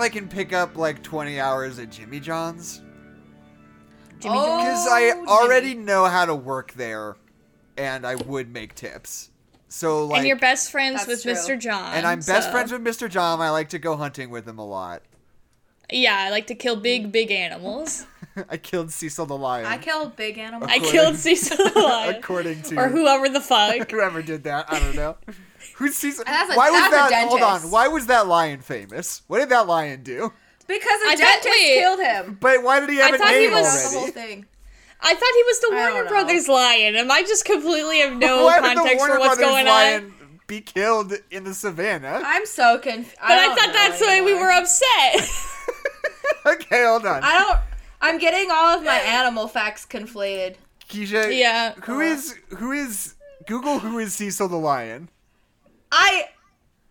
see if I can pick up like 20 hours at Jimmy John's. Jimmy Oh. John's. Because I Jimmy. already know how to work there, and I would make tips. So like, and you're best friends with true. Mr. John. and I'm best so- friends with Mr. John. I like to go hunting with him a lot. Yeah, I like to kill big, big animals. I killed Cecil the lion. I killed big animals. I killed Cecil the lion. according to or whoever the fuck. whoever did that. I don't know. Who's Cecil? That's a- Why was that's a that? Hold on. Why was that lion famous? What did that lion do? Because I a thought- dentist wait. killed him. But why did he have I a thought he name was- That's the whole thing. I thought he was the Warner. Brothers lion. Am I just completely have no why did the context Warner for what's Brothers going lion on? be killed in the savannah? I'm so confused. But I, thought that's why we were upset. okay, hold on. I don't. I'm getting all of my animal facts conflated. Keisha, Yeah. who is who is Google who is Cecil the lion? I.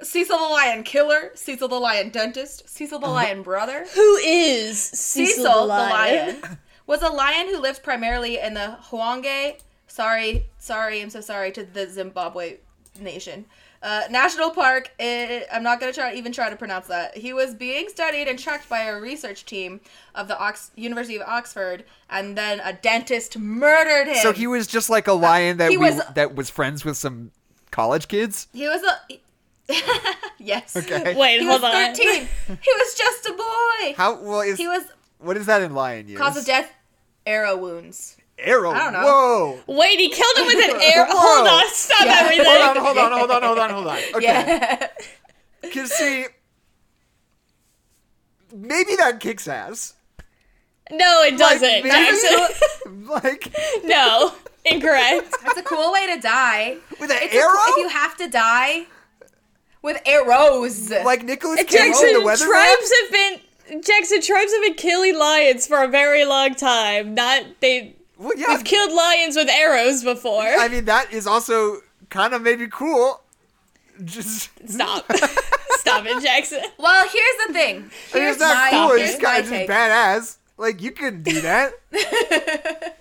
Cecil the Lion Killer, Cecil the Lion Dentist, Cecil the Lion Brother. Who is Cecil, Cecil the lion? was a lion who lived primarily in the Hwange. Sorry, sorry, I'm so sorry to the Zimbabwe nation. Uh, National Park. i I'm not gonna try even try to pronounce that. He was being studied and tracked by a research team of the Ox- University of Oxford, and then a dentist murdered him. So he was just like a lion that he we, was- that was friends with some college kids. He was a. yes. Okay. Wait, He hold was on. 13. he was just a boy. How well is He was what is that in lion years? cause of death, arrow wounds. Arrow. I don't know. Whoa. Wait, he killed him with an arrow. Whoa. Hold on, stop Yeah. everything. Hold on, hold on, hold on, hold on, hold on. Okay. Yeah. Cause see, maybe that kicks ass. No, it doesn't, maybe- like no, incorrect. That's a cool way to die. with an It's a- arrow. if you have to die with arrows. like Nicolas Cage Jackson, in the weather. tribes have been Jackson tribes have been killing lions for a very long time. Not they. Well, yeah. We've killed lions with arrows before. I mean, that is also kind of maybe cool. Just Stop. Stop it, Jackson. well, here's the thing. I mean, Here's it's not my, cool. It's here's just my kind of just badass. Like you couldn't do that.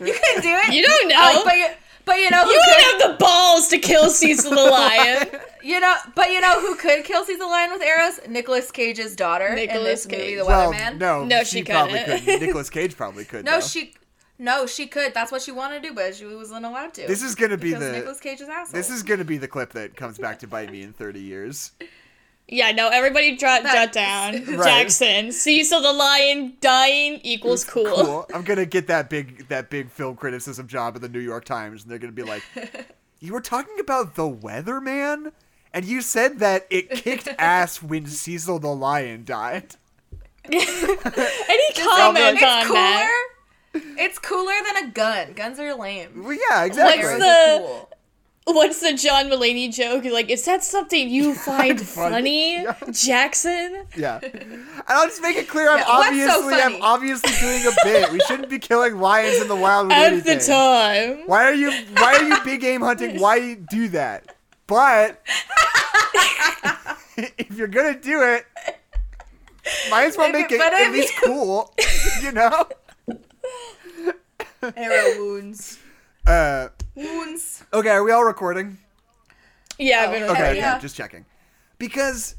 You can do it. You don't know. But you, but you know who You could, don't have the balls to kill Cecil the lion. you know, but you know who could kill Cecil the Lion with arrows? Nicolas Cage's daughter in Nicolas this movie, The well, Weatherman. no, No, she, she probably couldn't. couldn't. Nicolas Cage probably could. No, though. she, no, she could. That's what she wanted to do, but she wasn't allowed to. This is gonna be because the. Nicolas Cage's asshole. This is gonna be the clip that comes back to bite me in 30 years. Yeah, no, everybody jot, That- jot down. Right. Jackson. Cecil the lion dying equals cool. Cool. I'm gonna get that big that big film criticism job at the New York Times, and they're gonna be like, "You were talking about the Weatherman, and you said that it kicked ass when Cecil the lion died." Any it's on cooler. that? It's cooler than a gun. Guns are lame. Well, yeah, exactly. What's the- cool. What's the John Mulaney joke? Like, is that something you find Funny. funny, Yeah. Jackson? Yeah. And I'll just make it clear I'm Yeah, what's so obviously I'm obviously doing a bit. We shouldn't be killing lions in the wild At anything. the time. Why are you why are you big game hunting? Why do that? But if you're gonna do it, might as well make it- at least you- cool. You know? Arrow wounds. Uh Wounds. okay, are we all recording? Yeah, I've been Oh, Okay, recording. okay, yeah. just checking. Because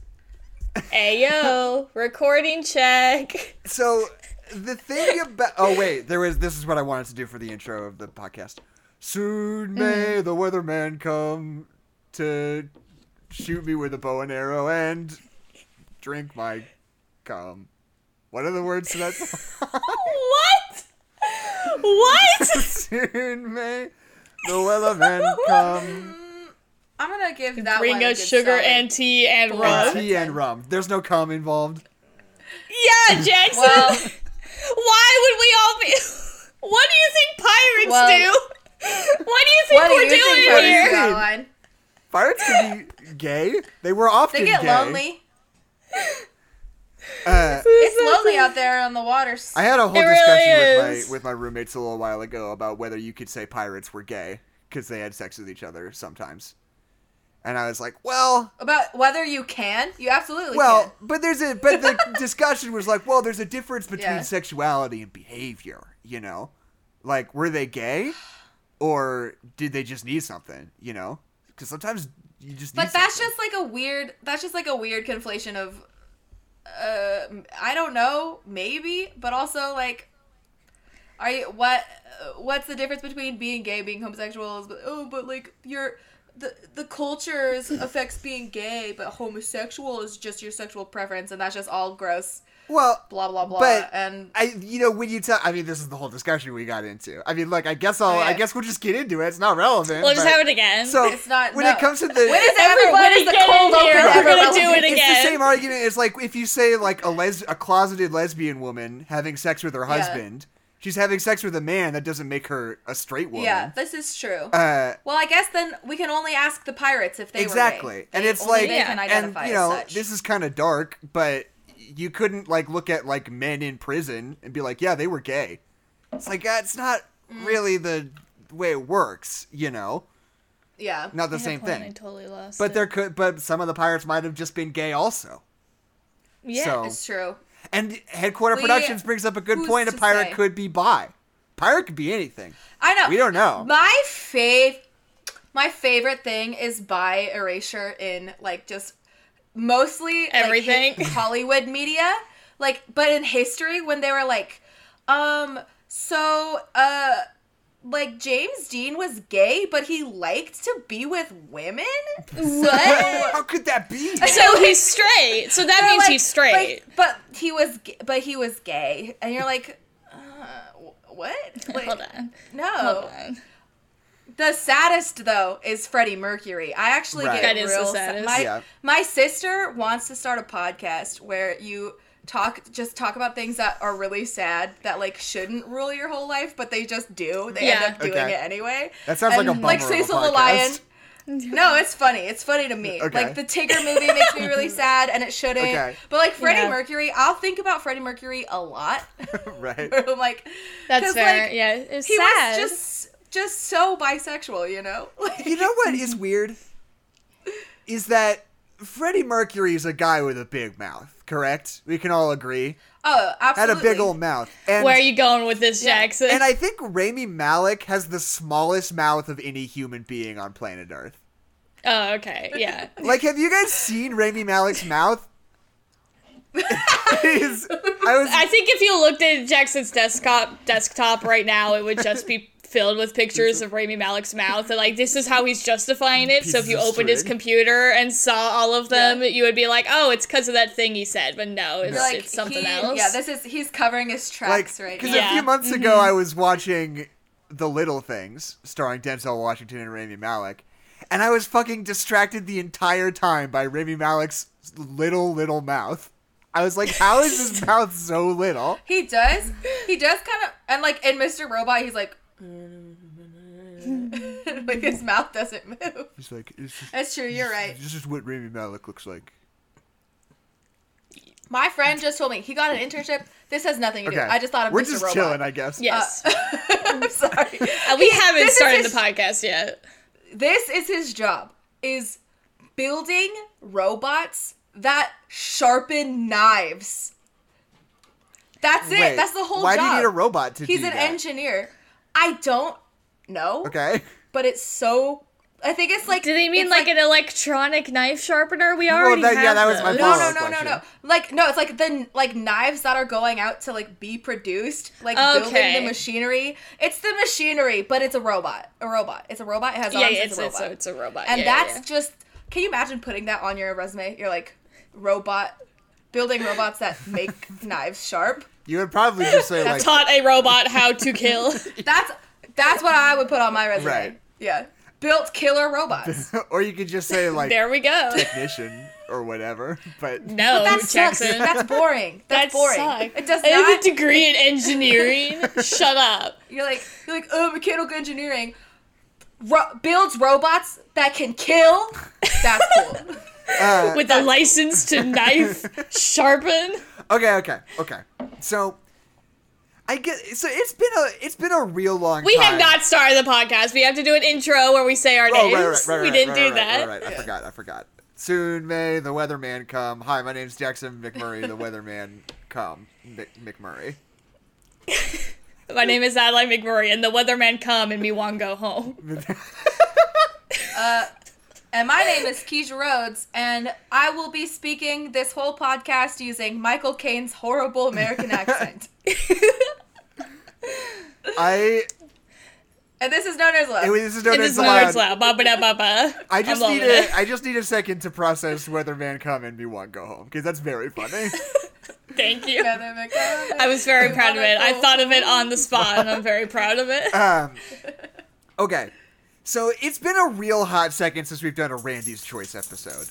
Ayo, recording check. So the thing about oh wait, there was this is what I wanted to do for the intro of the podcast. Soon may the weatherman come to shoot me with a bow and arrow and drink my cum. What are the words to that? What? What? Soon may the weatherman come. I'm gonna give that Bring one a us sugar solid. and tea and rum. And tea and rum. There's no cum involved. Yeah, Jackson. Well- Why would we all be? What do you think pirates Well- do? What do you think What do we're you doing Cody here? Caroline? Pirates can be gay. They were often They get gay. lonely. Uh, It's lonely out there on the waters. I had a whole It really discussion with my with my roommates a little while ago about whether you could say pirates were gay because they had sex with each other sometimes, and I was like, well, About whether you can, you absolutely well, can. but there's a but the discussion was like, well, there's a difference between Yeah. sexuality and behavior, you know, like were they gay, or did they just need something, you know? Because sometimes you just. But that's something. just like a weird. That's just like a weird conflation of uh, I don't know, maybe, but also like, are you what? What's the difference between being gay, being homosexual? Is oh, but like you're the the cultures affects being gay, but homosexual is just your sexual preference, and that's just all gross. Well, Blah blah blah. But and I, you know, when you tell, I mean, this is the whole discussion we got into. I mean, look, I guess I'll, I guess we'll just get into it. It's not relevant. We'll just have it again. So It's not- when no. it comes to the, when is ever Everybody when is the get in cold here. open We're gonna relevant? do it again. it's the same argument. It's like if you say like a les, a closeted lesbian woman having sex with her Yeah. husband, she's having sex with a man. That doesn't make her a straight woman. Yeah, this is true. Uh, well, I guess then we can only ask the pirates if they exactly, were gay. and it's only like, they can and you know, as such. this is kind of dark, but you couldn't like look at like men in prison and be like, yeah, they were gay. It's like that's not Mm. really the way it works, you know. yeah. Not the I same a point, I thing. totally lost. But it. there could, but some of the pirates might have just been gay also. yeah. so- It's true. And Headquarter We- Productions brings up a good point. A pirate say? could be bi. Pirate could be anything. I know. We don't know. My fave, my favorite thing is by erasure in like just mostly Everything. hit Hollywood media, like but in history when they were like, um, so uh. Like James Dean was gay, but he liked to be with women. What? How could that be? so he's straight. So that means like- he's straight. like, but he was, g- but he was gay, and you're like, uh, what? Like, Hold on. No. Hold on. The saddest though is Freddie Mercury. I actually Right. get That is the real sa- saddest. My Yeah. my sister wants to start a podcast where you talk just talk about things that are really sad that like shouldn't rule your whole life, but they just do. They Yeah. end up doing Okay. it anyway. That sounds like a And, bummer of a Cecil the. Lion. No, it's funny. It's funny to me. Okay. Like the Tigger movie makes me really sad, and it shouldn't. Okay. But like Freddie Yeah. Mercury, I'll think about Freddie Mercury a lot. right. I'm like, that's fair. like, yeah, it's he sad. was just just so bisexual, you know. Like, You know what is weird? Is that Freddie Mercury is a guy with a big mouth, correct? We can all agree. oh, absolutely. Had a big old mouth. And, Where are you going with this, Yeah. Jackson? and I think Rami Malek has the smallest mouth of any human being on planet Earth. oh, okay. Yeah. Like, have you guys seen Rami Malek's mouth? I was I think if you looked at Jackson's desktop desktop right now, it would just be filled with pictures of Rami Malek's mouth, and like this is how he's justifying it. so if you of opened his computer and saw all of them, Yeah. you would be like, "Oh, it's because of that thing he said." But no, it's, You're like, it's something he- else. Yeah, this is he's covering his like tracks right because. Yeah. a few months ago mm-hmm. I was watching The Little Things, starring Denzel Washington and Rami Malek, and I was fucking distracted the entire time by Rami Malek's little little mouth. I was like, how is his mouth so little? He does. He does kind of, and like in Mr. Robot, he's like, like his mouth doesn't move. He's like, it's just, That's true. You're right. This is what Rami Malek looks like. My friend just told me he got an internship. This has nothing to do. I just thought of we're Mr. just Robot. chilling, I guess. yes, I'm sorry. Uh, we haven't this started his- the podcast yet. This is his job: is building robots that sharpen knives. That's it. Wait, That's the whole Why job. do you need a robot to do that? He's an that? engineer. I don't know. Okay. But it's so. I think it's like. Do they mean it's like, an electronic knife sharpener? We already that- have yeah, that was my those. No, no, no, no, no. Like no, it's like the like knives that are going out to like be produced, like building the machinery. It's the machinery, but it's a robot. A robot. It's a robot. It has Yeah, arms. yeah, it's, it's, a robot. a, it's a robot. and yeah, yeah, that's yeah. just. Can you imagine putting that on your resume? You're like, robot, building robots that make knives sharp. You would probably just say like, taught a robot how to kill. That's that's what I would put on my resume. Right. Yeah. Built killer robots. or you could just say like there we go. technician or whatever. But No, That sucks. Jackson. That's boring. That's that boring. sucks. It does I have not. a degree in engineering. Shut up. You're like you're like oh mechanical engineering ro- builds robots that can kill. That's cool. uh, With a license to knife sharpen. Okay, okay, okay. So I get so it's been a it's been a real long We time. have not started the podcast. We have to do an intro where we say our Oh, names. right, right, right, we right, didn't right, do right, that. Right, right. I forgot. I forgot. Soon may the weatherman come. Hi, my name's Jackson McMurray. The weatherman come. Mc- McMurray. My name is Adeline McMurray, and the weatherman come and me want go home. Uh, And my name is Keisha Rhodes, and I will be speaking this whole podcast using Michael Caine's horrible American accent. I And this is known as love. it was- this is known It as is the words loud. loud. Baba da baba. I just I'm need loving a it. I just need a second to process Weatherman come and me one go home because that's very funny. Thank you. Together, together. I was very proud of it. I thought of it on the spot, and I'm very proud of it. um, okay, so it's been a real hot second since we've done a Randy's Choice episode.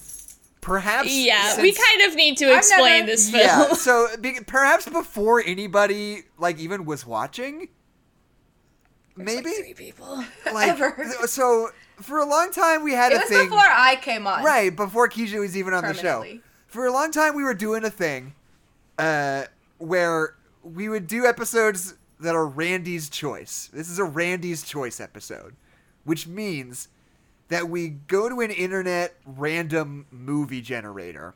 Perhaps Yeah, we kind of need to explain never- this film. Yeah, so be, perhaps before anybody like even was watching, maybe Like three people. like Ever. so for a long time we had It a was thing before I came on. right before Keisha was even on the show. For a long time we were doing a thing uh, where we would do episodes that are Randy's choice. This is a Randy's choice episode, which means that we go to an internet random movie generator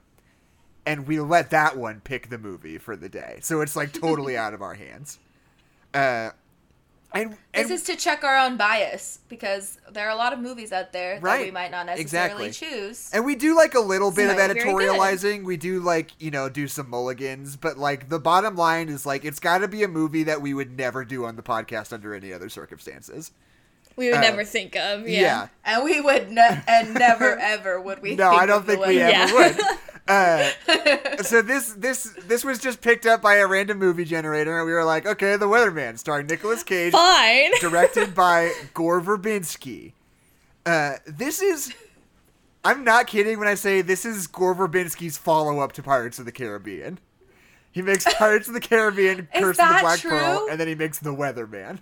and we let that one pick the movie for the day. So it's like totally out of our hands. Uh, and, and This is to check our own bias because there are a lot of movies out there that we might not necessarily Exactly. choose. And we do like a little bit of editorializing. We do like, you know, do some mulligans, but like the bottom line is like it's got to be a movie that we would never do on the podcast under any other circumstances. We would Uh, never think of. Yeah. Yeah. And we would ne- and never ever would we. No, think I don't of think we ever Yeah. would. Uh, so this this this was just picked up by a random movie generator and we were like, "Okay, The Weatherman starring Nicolas Cage, Fine. directed by Gore Verbinski." Uh, this is I'm not kidding when I say this is Gore Verbinski's follow-up to Pirates of the Caribbean. He makes Pirates of the Caribbean, Is Curse of the that Black Pearl, and then he makes The Weatherman.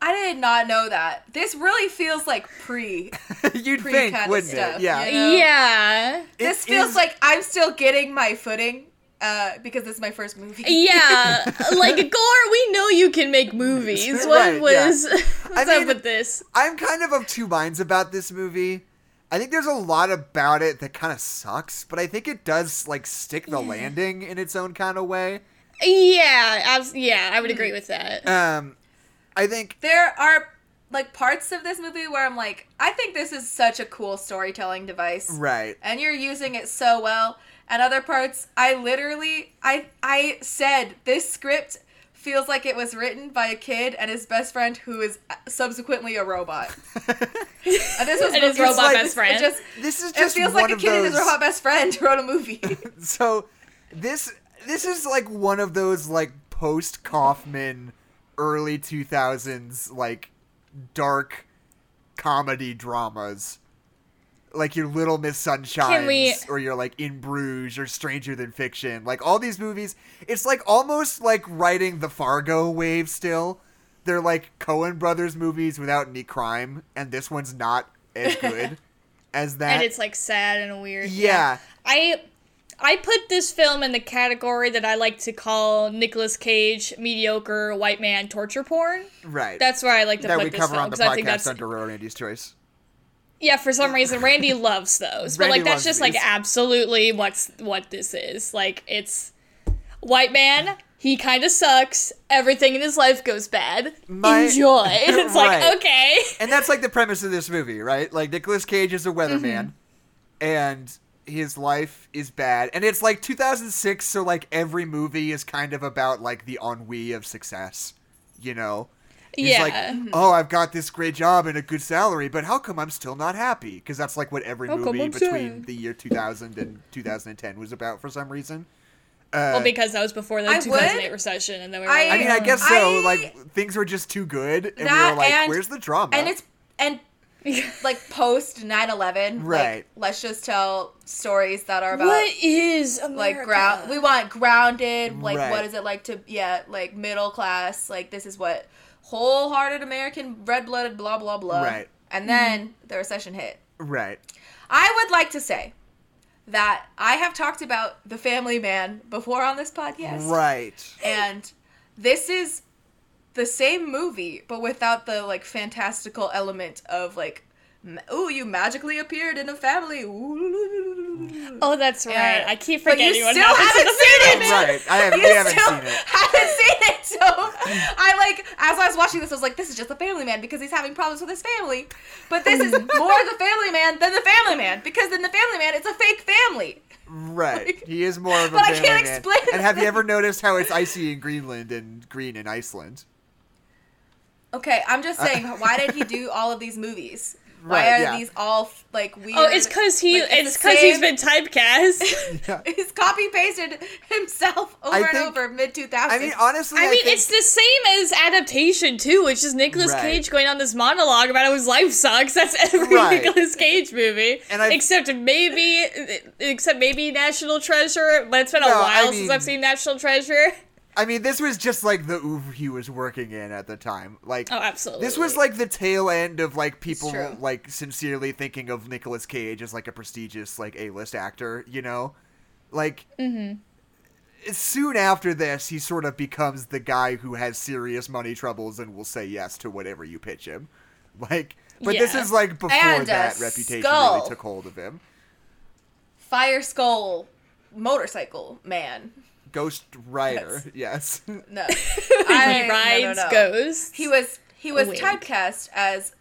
I did not know that. This really feels like pre. You'd Pre think, kinda wouldn't stuff, it? Yeah. you know? Yeah. This It feels is- like I'm still getting my footing uh, because this is my first movie. Yeah, like Gore, we know you can make movies. What Right, yeah. was what's I up mean- with this? I'm kind of of two minds about this movie. I think there's a lot about it that kind of sucks, but I think it does like stick the landing in its own kind of way. Yeah, abs- yeah, I would agree with that. Um, I think there are like parts of this movie where I'm like, I think this is such a cool storytelling device. right. and you're using it so well and other parts i literally i i said this script feels like it was written by a kid and his best friend who is subsequently a robot and this was And his robot like- best friend. it just This is it just feels one like a of kid and his those- robot best friend wrote a movie So this this is like one of those like post Kaufman early 2000s like dark comedy dramas. Like your Little Miss Sunshine we- or you're like In Bruges or Stranger Than Fiction. Like all these movies, it's like almost like writing the Fargo wave still. They're like Coen brothers movies without any crime and this one's not as good as that. and it's like sad and weird. yeah. I I put this film in the category that I like to call Nicolas Cage mediocre white man torture porn. Right. That's where I like to that put we this cover film on the because I think podcast that's under Randy's choice. yeah. For some reason, Randy loves those, but Randy like that's just like absolutely what's what this is. Like it's white man. He kind of sucks. Everything in his life goes bad. My- Enjoy. It's Right. like okay. And that's like the premise of this movie, right? Like Nicolas Cage is a weatherman Mm-hmm. and his life is bad. And it's like 2006, so like every movie is kind of about like the ennui of success, you know? He's yeah. like, oh, I've got this great job and a good salary, but how come I'm still not happy? Because that's like what every How movie between sad? the year 2000 and 2010 was about for some reason. Uh, well, because that was before the I 2008 would- recession, and then we were I- like, I mean, I "Oh." guess so. I- like things were just too good, and we That were like, and- "Where's the drama?" and it's and like post 9-11 Right. like let's just tell stories that are about what is America? like ground we want grounded like Right. what is it like to yeah like middle class like this is what wholehearted american red-blooded blah blah blah Right. and then the recession hit right. i would like to say that i have talked about the family man before on this podcast Right. and this is the same movie but without the like fantastical element of like ma- ooh you magically appeared in a family Ooh. Oh, that's right. Yeah. I keep forgetting But you forgetting what still happens haven't the seen it! Right. I have. you haven't still seen it. haven't seen it so I like as I was watching this, I was like, this is just a family man because he's having problems with his family. But this is more the family man than the family man because in the family man, it's a fake family. Right. He is more of a But I family can't man. explain And have you ever noticed how it's icy in Greenland and green in Iceland? Okay, I'm just uh, saying, why did he do all of these movies? Why Right, are yeah. these all like weird? Oh, it's because he. like, it's because he's same- been typecast. Yeah. He's copy pasted himself over I and over mid 2000s. I mean, honestly, I mean, think- it's the same as adaptation too. which is Nicolas Right. Cage going on this monologue about how his life sucks. That's every Right. Nicolas Cage movie, And I- except maybe, except maybe National Treasure. But it's been a No, I while since I've seen National Treasure. I mean, this was just like the oeuvre he was working in at the time. Like, Oh, absolutely. this was like the tail end of like people like sincerely thinking of Nicolas Cage as like a prestigious like A-list actor. You know, like. Mm-hmm. Soon after this, he sort of becomes the guy who has serious money troubles and will say yes to whatever you pitch him. Like, but this is like before And that reputation skull. really took hold of him. Fire Skull motorcycle man. Ghost Rider, yes. No. he I- no, rides no, no. ghosts. He was he was Wink. typecast as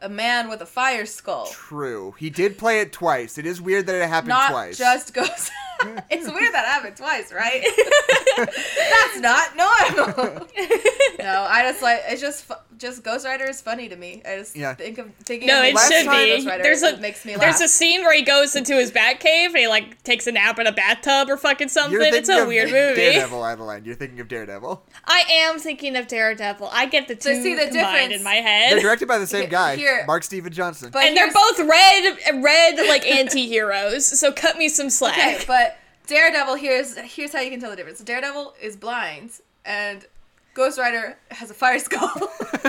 a man with a fire skull. True. He did play it twice. It is weird that it happened Not twice. just Ghost. it's weird that happened twice, right? That's not normal. no, I just like it's just just Ghost Rider is funny to me. I just Yeah. think of thinking No, of it Last should be. There's a makes me laugh. there's a scene where he goes into his bat cave and he like takes a nap in a bathtub or fucking something. It's a of weird movie. Daredevil, Adeline. You're thinking of Daredevil. I am thinking of Daredevil. I get the two So see the combined difference- in my head. They're directed by the same guy, here. Mark Steven Johnson. But and they're both red red like anti-heroes. So cut me some slack. Okay, but Daredevil here's here's how you can tell the difference. Daredevil is blind and Ghost Rider has a fire skull.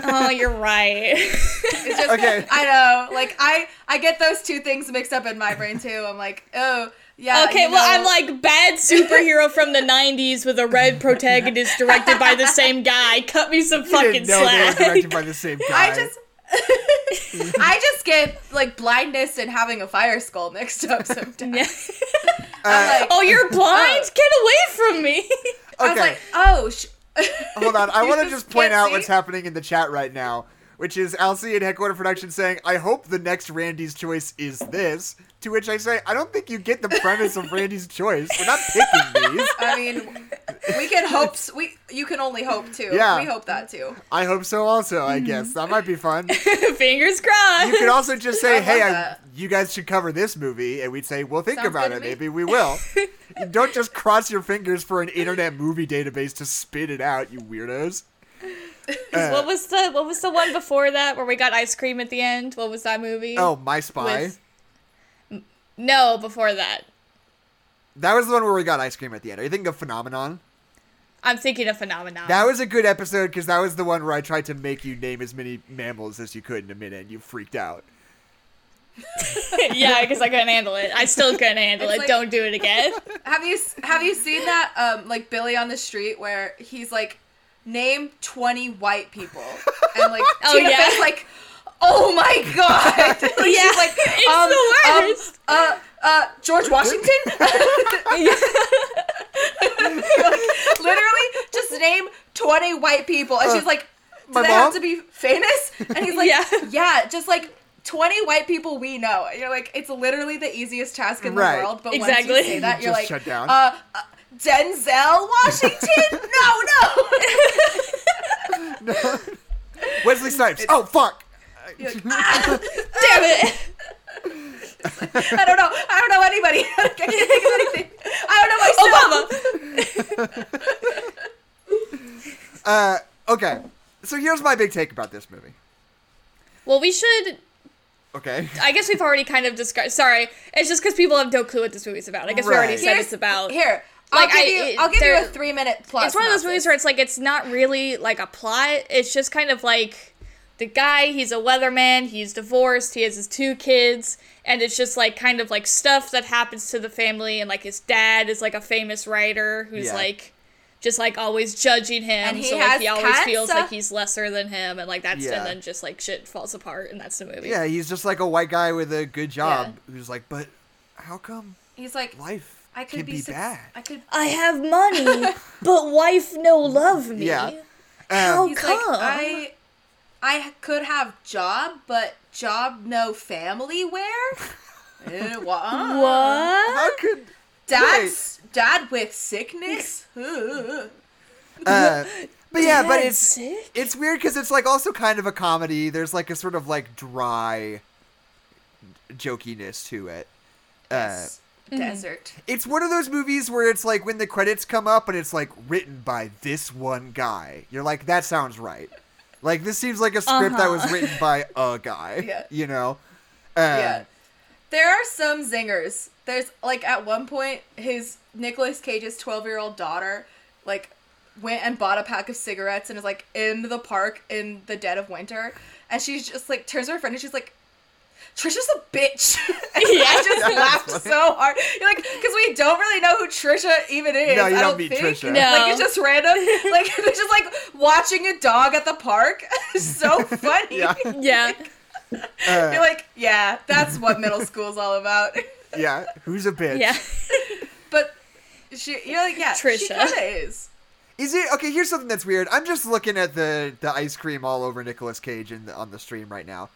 oh, you're right. It's just Okay. I know. Like I I get those two things mixed up in my brain too. I'm like, oh yeah. Okay, you well, know, I'm like bad superhero from the '90s with a red protagonist directed by the same guy. Cut me some you fucking didn't know they were slack. directed by the same guy. I just I just get like blindness and having a fire skull mixed up sometimes. Yeah. I'm like, Oh, you're uh, blind? Oh. Get away from me! I was okay, like, oh, sh- hold on. I want to just point out see? what's happening in the chat right now, which is Alcy and Headquarter Production saying, "I hope the next Randy's choice is this." To which I say, "I don't think you get the premise of Randy's choice. We're not picking these." I mean, we can hope. We you can only hope too. Yeah. we hope that too. I hope so. Also. I guess that might be fun. Fingers crossed. You could also just say, I "Hey, I, you guys should cover this movie," and we'd say, "We'll think Sounds about it. Maybe we will." Don't just cross your fingers for an internet movie database to spit it out, you weirdos. Uh, what was the What was the one before that where we got ice cream at the end? What was that movie? oh, My Spy. With- no, before that. That was the one where we got ice cream at the end. Are you thinking of Phenomenon? I'm thinking of Phenomenon. That was a good episode because that was the one where I tried to make you name as many mammals as you could in a minute, and you freaked out. yeah, because I couldn't handle it. I still couldn't handle It's it. like- Don't do it again. Have you have you seen that um like Billy on the street where he's like name 20 white people and like Oh, Tina yeah. Fey's like oh my god Yeah, She's like it's um, the um, worst. uh uh George Washington like, literally just name 20 white people and Uh, she's like do my they mom? have to be famous and he's like Yeah. yeah just like 20 white people we know and you're like it's literally the easiest task in Right. the world but Exactly. once you say that you're Just like shut down. uh, uh Denzel Washington no no Wesley Snipes. Oh fuck. You're like, "Ah, Damn it. I don't know I don't know anybody I can't think of anything I don't know myself Obama. Uh, okay. So here's my big take about this movie. Well, we should. Okay. I guess we've already kind of discussed. Sorry, it's just because people have no clue what this movie's about. I guess we already Right. said it's about. here I'll Like, give I- you it- I'll give you a three minute plot it's one of those movies where it's like it's not really like a plot. It's just kind of like the guy. He's a weatherman. He's divorced. He has his two kids, and it's just like kind of like stuff that happens to the family. And like his dad is like a famous writer who's Yeah. like. Just like always judging him, And he so like he always feels cancer. like he's lesser than him, and like that's Yeah. and then just like shit falls apart, and that's the movie. Yeah, he's just like a white guy with a good job who's like, but how come he's like life I could can be, be suc- bad. I could. I have money, but wife no love me. Yeah. How Um, He's come? like, I, I could have job, but job no family where? Eh, uh, what? how could Dad's dad with sickness. Uh, but yeah, but it's sick? it's weird because it's like also kind of a comedy. There's like a sort of like dry jokiness to it. Uh, Yes. Desert. it's one of those movies where it's like when the credits come up and it's like written by this one guy. You're like, that sounds right. Like this seems like a script that was Uh-huh. written by a guy. Yeah. You know. Uh, Yeah. There are some zingers. There's like at one point his Nicolas Cage's 12-year-old daughter like went and bought a pack of cigarettes and is like in the park in the dead of winter and she's just like turns to her friend and she's like Trisha's a bitch. and Yeah. I just That's laughed so hard. You're like, because we don't really know who Trisha even is. No, you I don't don't meet think. Trisha. No. Like it's just random. Like they're just like watching a dog at the park. So funny. Yeah. Yeah. Uh, You're like, yeah, that's what middle school's all about. yeah. Who's a bitch? Yeah. But she, you're like, yeah, she Trisha. kind of is. Is it okay? Here's something that's weird. I'm just looking at the the ice cream all over Nicolas Cage in the, on the stream right now.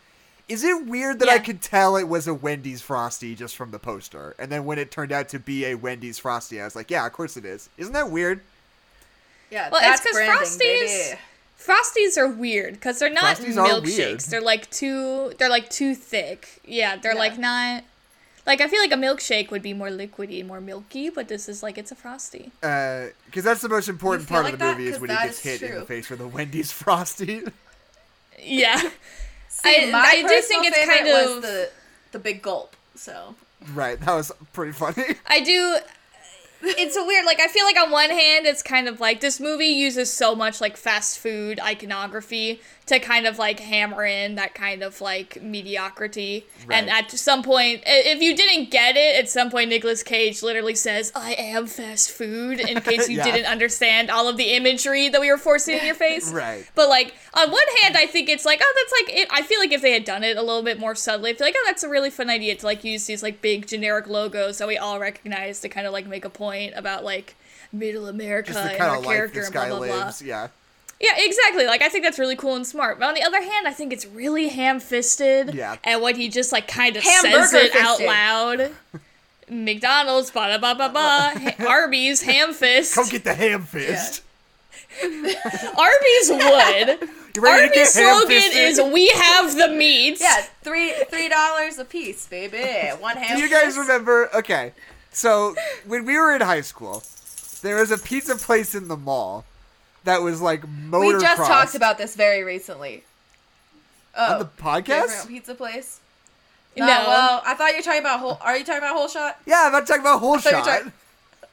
Is it weird that I could tell it was a Wendy's Frosty just from the poster, and then when it turned out to be a Wendy's Frosty, I was like, yeah, of course it is. Isn't that weird? Yeah, Well, that's it's 'cause branding, Frosties- baby. Frosties are weird because they're not Frosties milkshakes. They're like too. They're like too thick. Yeah, they're Yeah. like not. Like I feel like a milkshake would be more liquidy, more milky, but this is like it's a frosty. Because Uh, that's the most important part like of the that? movie is when he gets is hit in the face with a Wendy's Frosty. Yeah, See, I- my I do think it's favorite kind was of- the the big gulp. So right, that was pretty funny. I do. It's a weird. Like I feel like on one hand, it's kind of like this movie uses so much like fast food iconography to kind of like hammer in that kind of like mediocrity. And at some point, if you didn't get it, at some point Nicolas Cage literally says, "I am fast food," in case you Yeah. didn't understand all of the imagery that we were forcing in your face. Right. But like on one hand, I think it's like, oh, that's like it. I feel like if they had done it a little bit more subtly, I feel like, oh, that's a really fun idea to like use these like big generic logos that we all recognize to kind of like make a point about like middle America and our character this and blah blah blah. lives. Yeah. Yeah, exactly. Like I think that's really cool and smart. But on the other hand, I think it's really ham-fisted. Yeah. And when he just like kind of says Hamburger it out loud. McDonald's, ba da ba ba ba, ha- Arby's, ham fist. Come get the ham fist. Arby's would. You ready to Arby's slogan is "We have the meat." yeah, three three dollars a piece, baby. One ham. Do you guys fist. remember? Okay, so when we were in high school, there was a pizza place in the mall that was like motocross. We just talked about this very recently. Oh, on the podcast. pizza place. No. No, well, I thought you were talking about whole. Are you talking about hole shot? Yeah, I'm not talking about whole thought you were shot. talking-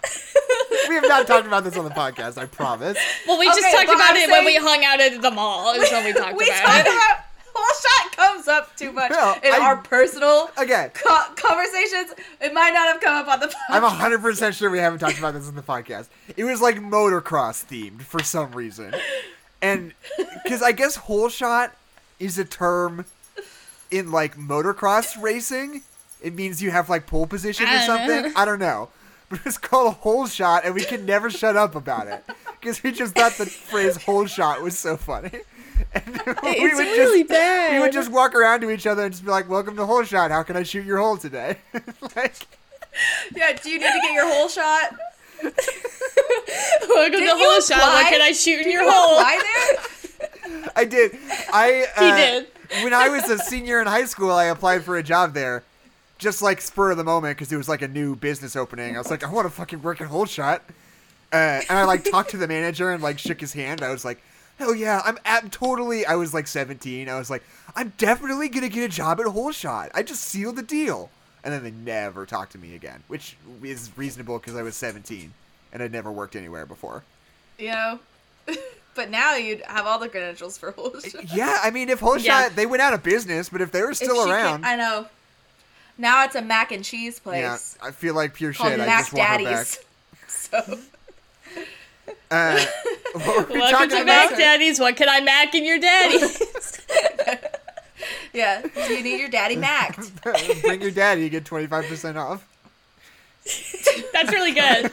we have not talked about this on the podcast. I promise. Well, we just talked about I'm it when we hung out at the mall. Is when we talked we about talk it. about hole shot comes up too much No, in I- our personal Okay, co- conversations. It might not have come up on the. I'm podcast. 100 percent sure we haven't talked about this in the podcast. It was like motocross themed for some reason, and because I guess hole shot is a term in like motocross racing. It means you have like pole position or something. know. I don't know. But it's called a hole shot, and we can never shut up about it because we just thought the phrase hole shot" was so funny. And we It's would really just, bad. We would just walk around to each other and just be like, "Welcome to hole Shot. How can I shoot your hole today?" like, Yeah. Do you need to get your hole shot? Welcome Did to you hole shot. What can I shoot in your you hole? apply there? I did. I uh, He did. when I was a senior in high school, I applied for a job there, just like spur of the moment because it was like a new business opening. I was like, I want to fucking work at hole Shot, uh, and I like talked to the manager and like shook his hand. I was like, hell yeah, I'm, I'm totally. I was like 17. I was like, I'm definitely gonna get a job at Hole Shot. I just sealed the deal. And then they never talked to me again, which is reasonable because I was 17 and I'd never worked anywhere before. You know. But now you'd have all the credentials for hole shot. Yeah, I mean, if Whole Yeah. Shot, they went out of business, but if they were still around, I know. Now it's a mac and cheese yeah, place I feel like pure shit. I Mac just want her back. So Uh, what were we Welcome talking to about? Mac Daddy's. What can I mac in your daddy? yeah, do you need your daddy macked? Bring your daddy, you get twenty five percent off. That's really good.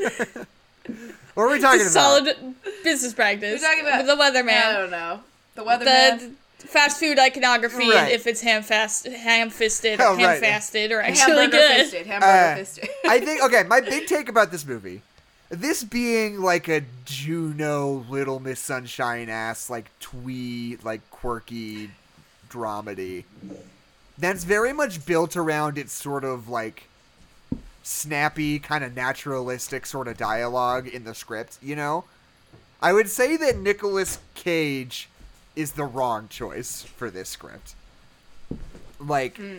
What are we talking about? solid business practice. We're talking about the weatherman. I don't know. The weatherman. The fast food iconography, Right. if it's ham fast, ham fisted, or Oh, ham right. fasted, or actually hamburger good. fisted. Hamburger Uh, fisted. I think okay. My big take about this movie, this being like a Juno Little Miss Sunshine ass like twee like quirky dramedy, that's very much built around its sort of like snappy kind of naturalistic sort of dialogue in the script. You know, I would say that nicolas Cage is the wrong choice for this script. Like. Hmm.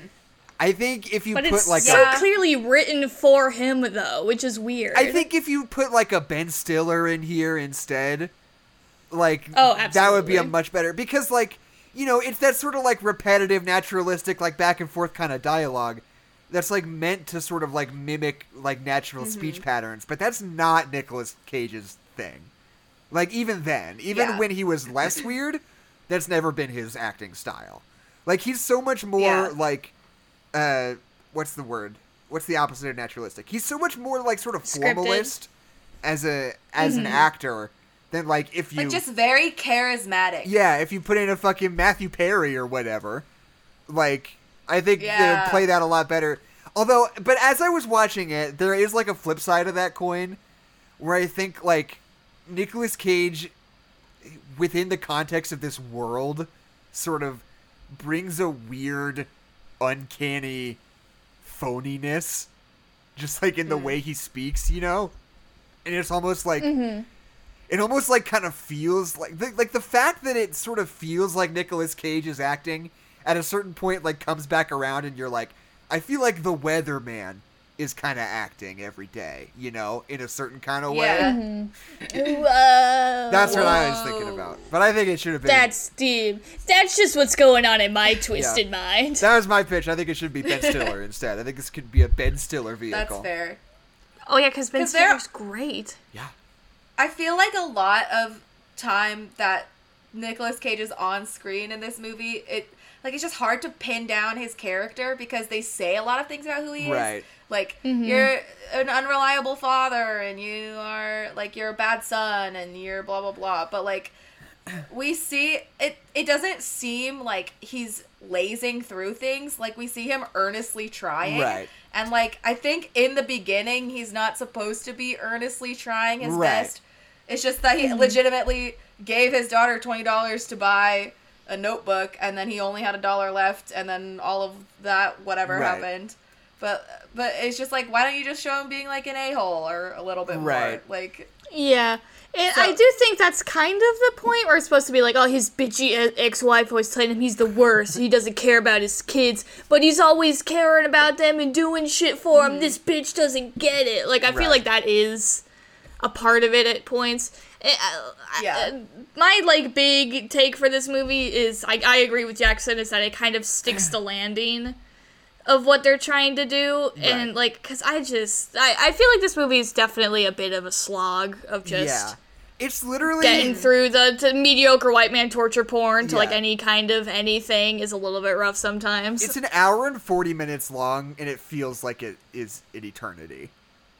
I think if you But put it's like so a, clearly written for him, though, which is weird. I think if you put like a Ben Stiller in here instead, like Oh, that would be a much better because like you know it's that sort of like repetitive, naturalistic, like back and forth kind of dialogue that's like meant to sort of like mimic like natural mm-hmm. speech patterns, but that's not Nicolas Cage's thing. Like even then, even Yeah. when he was less weird, that's never been his acting style. Like he's so much more Yeah. like uh what's the word? What's the opposite of naturalistic? He's so much more like sort of Scripted. formalist as a as an actor than like if you like just very charismatic. yeah, if you put in a fucking Matthew Perry or whatever, like I think they Yeah. would play that a lot better. Although, but as I was watching it, there is like a flip side of that coin, where I think like Nicolas Cage, within the context of this world, sort of brings a weird, uncanny phoniness, just like in the hmm. way he speaks, you know, and it's almost like mm-hmm. it almost like kind of feels like the, like the fact that it sort of feels like Nicolas Cage is acting at a certain point like comes back around and you're like I feel like the weatherman is kind of acting every day, you know, in a certain kind of way. Yeah. Mm-hmm. Whoa. That's what I was thinking about. But I think it should have been That's deep. That's just what's going on in my twisted mind. That was my pitch. I think it should be Ben Stiller instead. I think this could be a Ben Stiller vehicle. That's fair. Oh yeah, because Ben 'Cause there- Stiller's great. Yeah. I feel like a lot of time that Nicolas Cage is on screen in this movie, it like it's just hard to pin down his character because they say a lot of things about who he is. Like mm-hmm. you're an unreliable father and you are like you're a bad son and you're blah blah blah. But like we see it it doesn't seem like he's lazing through things. Like we see him earnestly trying. Right. And like I think in the beginning he's not supposed to be earnestly trying his Right. best. It's just that he mm-hmm. legitimately gave his daughter twenty dollars to buy a notebook and then he only had a dollar left and then all of that whatever Right. happened. But but it's just like why don't you just show him being like an a hole or a little bit more Right. like Yeah. And So- I do think that's kind of the point where it's supposed to be like, oh, his bitchy ex wife always telling him he's the worst. He doesn't care about his kids, but he's always caring about them and doing shit for him. This bitch doesn't get it. Like, I Right. feel like that is a part of it at points. Eh, uh, Yeah. uh, My, like, big take for this movie is I, I agree with Jackson, is that it kind of sticks the landing of what they're trying to do. And, like, because I just, I, I feel like this movie is definitely a bit of a slog of just yeah. It's literally getting mm. through the to mediocre white man torture porn to like any kind of anything is a little bit rough sometimes. It's an hour and 40 minutes long, and it feels like it is an eternity.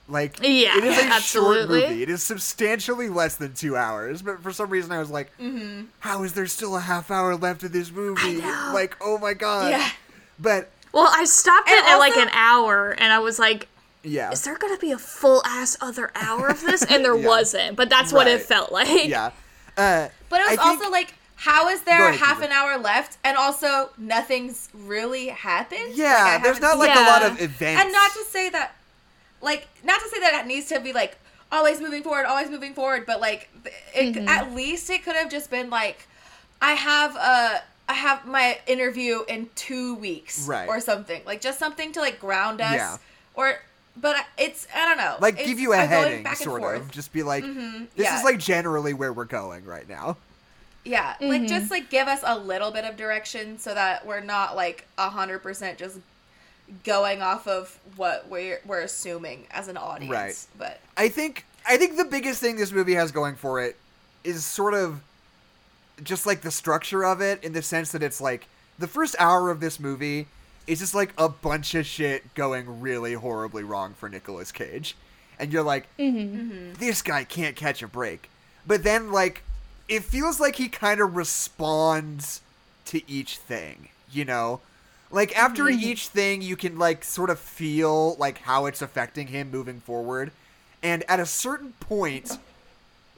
Like, Yeah, it is a absolutely. short movie. It is substantially less than two hours, but for some reason I was like, mm-hmm. "How is there still a half hour left of this movie? Like, oh my god. Yeah. But, well, I stopped And it at like an hour and I was like, yeah. is there gonna be a full ass other hour of this? And there Yeah. wasn't, but that's what Right. it felt like. Yeah. Uh, But it was I think- also like how is there Go ahead, half an hour left and also nothing's really happened? Yeah, Like, there's haven't not seen- like a lot of events. and not to say that like not to say that it needs to be like always moving forward always moving forward but like it, Mm-hmm. at least it could have just been like i have a i have my interview in two weeks Right. or something like just something to like ground us Yeah. or but it's i don't know like It's- give you a I'm heading, sort forth. of. Just be like, this yeah. is like generally where we're going right now. Yeah, Mm-hmm. like just like give us a little bit of direction so that we're not like a hundred percent just going off of what we're we're assuming as an audience. Right. But I think I think the biggest thing this movie has going for it is sort of just like the structure of it in the sense that it's like the first hour of this movie is just like a bunch of shit going really horribly wrong for Nicolas Cage. And you're like, mm-hmm. Mm-hmm. this guy can't catch a break. But then, like, it feels like he kind of responds to each thing, you know? Like, after mm-hmm. each thing, you can, like, sort of feel, like, how it's affecting him moving forward. And at a certain point,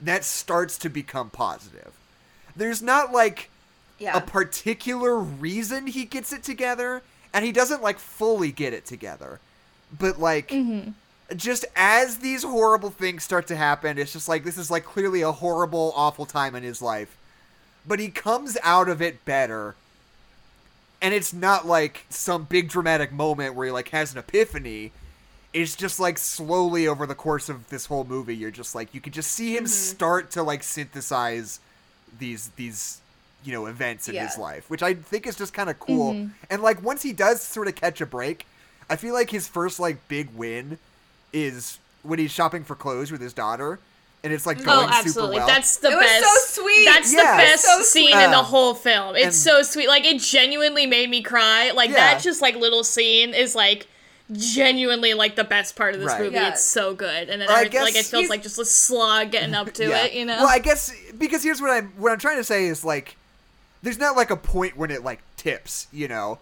that starts to become positive. There's not, like, Yeah. a particular reason he gets it together, and he doesn't like fully get it together. But like mm-hmm. just as these horrible things start to happen, it's just like this is like clearly a horrible, awful time in his life. But he comes out of it better. And it's not like some big dramatic moment where he like has an epiphany. It's just like slowly over the course of this whole movie, you're just like you can just see him mm-hmm. start to like synthesize these these you know events in his life, which I think is just kind of cool. Mm-hmm. And like once he does sort of catch a break, I feel like his first like big win is when he's shopping for clothes with his daughter, and it's like mm-hmm. going Oh, absolutely. super well. That's the It was best. so sweet. That's Yeah. the best So scene sweet. in the whole film. It's so sweet. Like it genuinely made me cry. Like Yeah. that just like little scene is like genuinely like the best part of this Right. movie. Yeah. It's so good. And then Or I everything, like it feels he's- like just a slog getting up to Yeah. it, you know? Well, I guess because here's what I'm what I'm trying to say is like there's not like a point when it like tips, you know.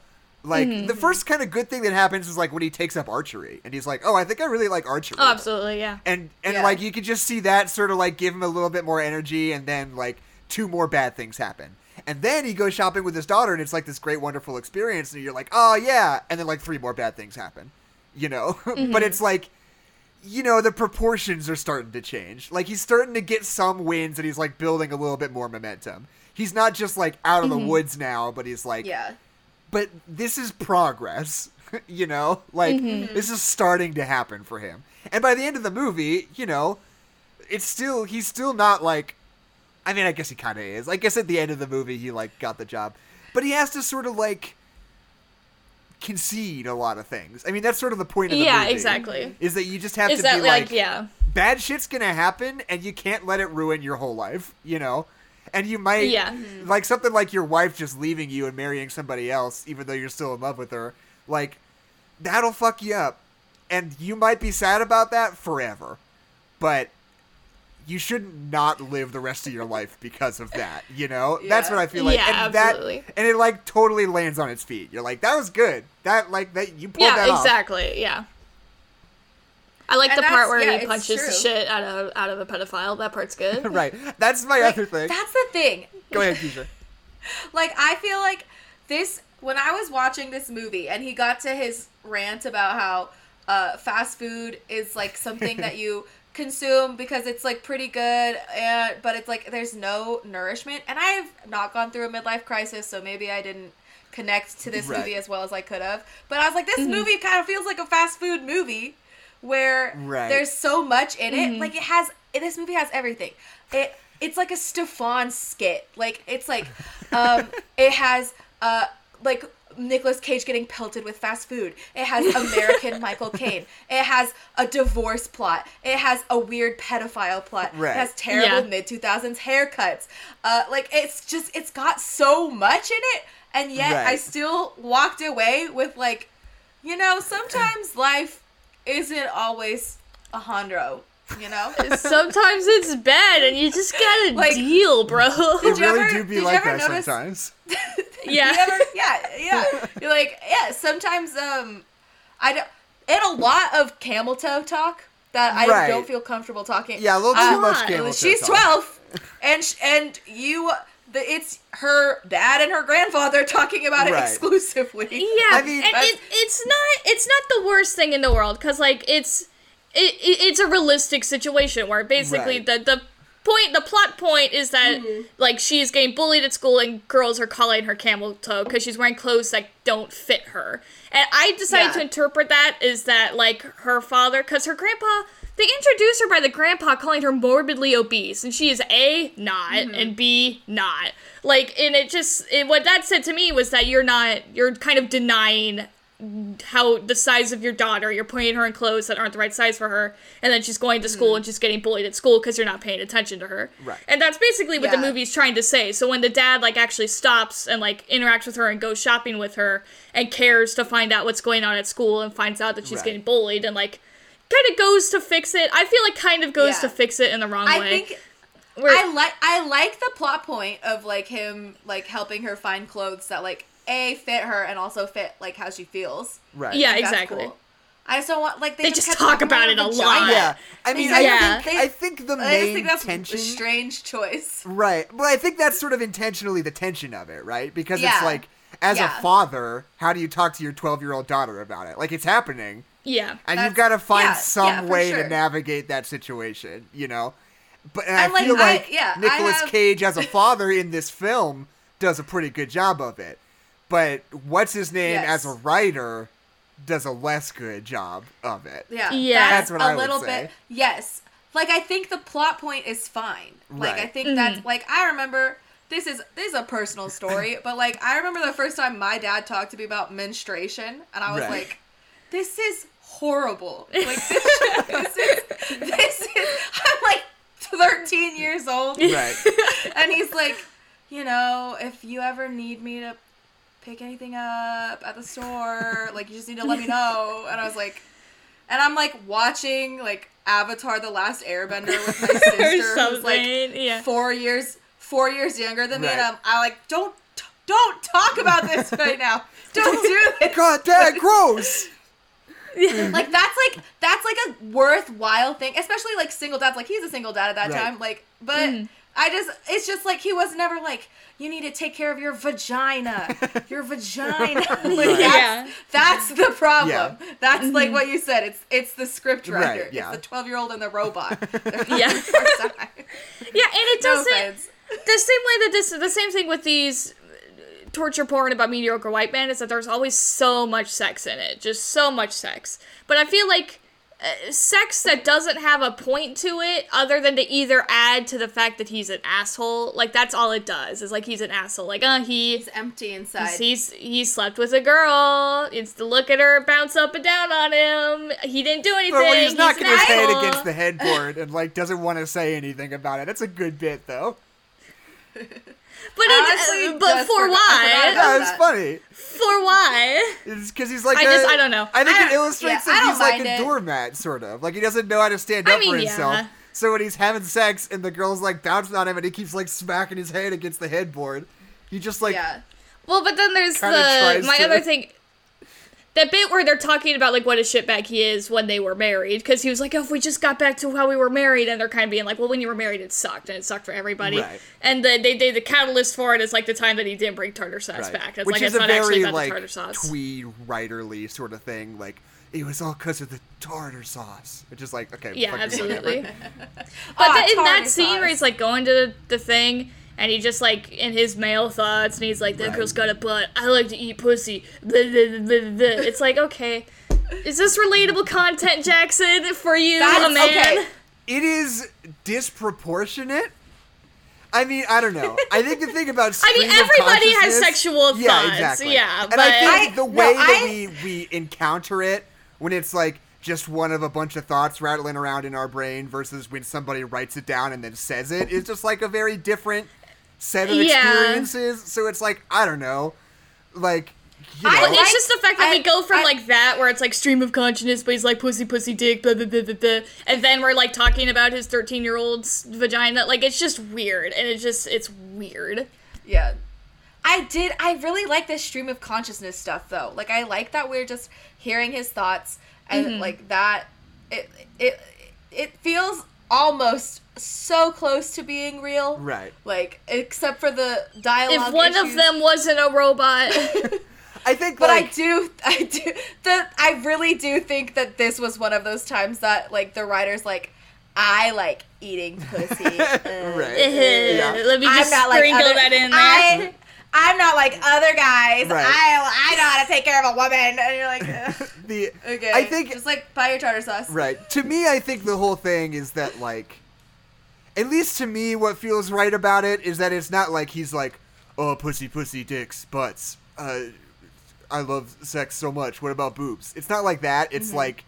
Like Mm-hmm. the first kind of good thing that happens is like when he takes up archery and he's like, "Oh, I think I really like archery." oh, absolutely, yeah. and and Yeah. like you could just see that sort of like give him a little bit more energy and then like two more bad things happen and then he goes shopping with his daughter and it's like this great wonderful experience and you're like oh yeah. And then like three more bad things happen you know? Mm-hmm. But it's like you know the proportions are starting to change. Like he's starting to get some wins and he's like building a little bit more momentum. He's not just like out of the mm-hmm. woods now but he's like yeah. but this is progress you know? Like mm-hmm. this is starting to happen for him. And by the end of the movie you know it's still he's still not like i mean i guess he kind of is i guess at the end of the movie he like got the job but he has to sort of like concede a lot of things i mean that's sort of the point of the Yeah, movie Yeah, exactly. is that you just have Is to that be like, like yeah. bad shit's gonna happen and you can't let it ruin your whole life you know and you might Yeah. like something like your wife just leaving you and marrying somebody else even though you're still in love with her like that'll fuck you up and you might be sad about that forever but you should not live the rest of your life because of that you know that's what i feel like Yeah, and absolutely. that and it like totally lands on its feet you're like that was good that like that you pulled Yeah, that off. exactly. Yeah. I like And the part where yeah, he it's punches the shit out of out of a pedophile. That part's good. right that's my Like, other thing That's the thing. go ahead Keisha. Like I feel like this when I was watching this movie and he got to his rant about how uh, fast food is like something that you consume because it's like pretty good and but it's like there's no nourishment. And I've not gone through a midlife crisis so maybe I didn't connect to this Right. movie as well as I could have. But I was like this movie kind of feels like a fast food movie where Right. there's so much in it. Like it has this movie has everything. It it's like a Stefan skit. Like it's like um it has uh like Nicolas Cage getting pelted with fast food. It has American Michael Caine. It has a divorce plot. It has a weird pedophile plot. Right. It has terrible Yeah. mid 2000s haircuts. Uh, like it's just it's got so much in it, and yet I still walked away with like, you know, sometimes life isn't always a hundro. You know. Sometimes it's bad, and you just gotta Like- deal, bro. it Did you really ever- do be you like ever that notice- sometimes yeah. Ever- yeah, yeah. You're like, yeah. Sometimes, um, I don't. And a lot of camel toe talk that I Right. don't feel comfortable talking. yeah a little too Uh, much on. camel toe She's talk. twelve, and sh- and you, the it's her dad and her grandfather talking about it exclusively. Yeah, I mean, and that's- it, it's not it's not the worst thing in the world because like it's it, it it's a realistic situation where basically Right. the the point the plot point is that mm-hmm. like she's getting bullied at school and girls are calling her camel toe because she's wearing clothes that don't fit her and i decided Yeah. to interpret that is that like her father because her grandpa they introduce her by the grandpa calling her morbidly obese and she is a not mm-hmm. and b not like and it just it, what that said to me was that you're not you're kind of denying how the size of your daughter you're putting her in clothes that aren't the right size for her and then she's going to school mm-hmm. and she's getting bullied at school because you're not paying attention to her Right. and that's basically what the movie's trying to say so when the dad like actually stops and like interacts with her and goes shopping with her and cares to find out what's going on at school and finds out that she's Right. getting bullied and like kind of goes to fix it i feel like kind of goes Yeah. to fix it in the wrong I way think Where- I like I like the plot point of like him like helping her find clothes that like a fit her and also fit like how she feels. Right. Yeah, exactly. cool. I just don't want like they, They just, just talk about it a vagina. lot. Yeah. I mean, Exactly. I think They- I think the I just main think that's tension. a strange choice. Right. Well, I think that's sort of intentionally the tension of it, right? Because it's like, as Yeah. a father, how do you talk to your 12 year old daughter about it? Like, it's happening, yeah and That's- you've got to find yeah, some yeah, way sure. to navigate that situation, you know? But and I And, like, feel I- like yeah, I Nicolas have- Cage, as a father in this film, does a pretty good job of it. But what's his name Yes. as a writer does a less good job of it. Yeah, Yeah. That's what a I would little say. bit. Yes, like I think the plot point is fine. Like I think Mm-hmm. that's like I remember. This is this is a personal story, but like I remember the first time my dad talked to me about menstruation, and I was Right. like, "This is horrible." Like this, this is this is. I'm like 13 years old, Right. and he's like, you know, if you ever need me to pick anything up at the store, like you just need to let me know. And I was like, and I'm like watching like Avatar: The Last Airbender with my or sister, who's something like yeah four years four years younger than me, and I'm, I'm like, don't don't talk about this right now. Don't do this. God, Dad, gross! Like that's like that's like a worthwhile thing, especially like single dads. Like he's a single dad at that Right. time. Like, but mm-hmm. I just it's just like he was never like you need to take care of your vagina, your vagina. like, Right. that's, Yeah. that's the problem. Yeah. That's like what you said. It's it's the script Right, yeah. It's the twelve year old and the robot. Yeah. yeah. yeah and it doesn't offense. the same way that this the same thing with these uh, torture porn about mediocre white men is that there's always so much sex in it just so much sex but i feel like sex that doesn't have a point to it other than to either add to the fact that he's an asshole like that's all it does is like he's an asshole like uh he It's empty inside. He's he slept with a girl. It's to look at her bounce up and down on him. He didn't do anything. But when he's knocking an his head asshole. against the headboard and like doesn't want to say anything about it. That's a good bit though. But it, Honestly, uh, but for forgot- why? forgot Yeah, it's funny. For why? It's because he's like I a- just- I don't know. I think I it don't- illustrates yeah, I that don't he's like mind a it. doormat, sort of. Like he doesn't know how to stand I up for mean, himself. yeah. So when he's having sex and the girl's like bouncing on him and he keeps like smacking his head against the headboard, he just like yeah. Well, but then there's Kinda the tries my to- other thing. That bit where they're talking about like what a shitbag he is when they were married, because he was like, "Oh, if we just got back to how we were married," and they're kind of being like, "Well, when you were married, it sucked, and it sucked for everybody." Right. And the, they, they the catalyst for it is like the time that he didn't bring tartar sauce Right. back. It's Which like is it's a not actually very about like the tartar sauce. twee writerly sort of thing. Like it was all because of the tartar sauce. Which is like okay, Yeah, absolutely. But ah, Aw, then in that tartar scene where he's like going to the, the thing and he just like in his male thoughts and he's like, That Right. girl's got a butt. I like to eat pussy. Blah, blah, blah, blah, blah. It's like, okay. Is this relatable content, Jackson, for you, That's a man? okay. It is disproportionate. I mean, I don't know. I think the thing about I mean, everybody has consciousness- sexual yeah, thoughts, exactly. yeah, and but- I think I- the no, way that I- we we encounter it when it's like just one of a bunch of thoughts rattling around in our brain versus when somebody writes it down and then says it is just like a very different set of Yeah. experiences. So it's like I don't know, like you know, I it's just the fact that we go from I- like that, where it's like stream of consciousness, but he's like pussy, pussy, dick, blah blah blah blah blah, and then we're like talking about his thirteen-year-old's vagina. Like it's just weird, and it's just it's weird. Yeah. I did I really like this stream of consciousness stuff though. Like I like that we're just hearing his thoughts and Mm-hmm. like that it it it feels almost so close to being real. right. Like except for the dialogue. If one of them wasn't a robot, I think But like I do, I do, the, I really do think that this was one of those times that, like, the writer's like, I like eating pussy. uh, right. let me just not like sprinkle other- that in there. I, I'm not like other guys. Right. I, I know how to take care of a woman. And you're like, "Ugh, The okay. I think just like buy your tartar sauce. Right. To me, I think the whole thing is that, like, at least to me, what feels right about it is that it's not like he's like, oh, pussy, pussy, dicks, butts. Uh, I love sex so much. What about boobs? It's not like that. It's Mm-hmm. like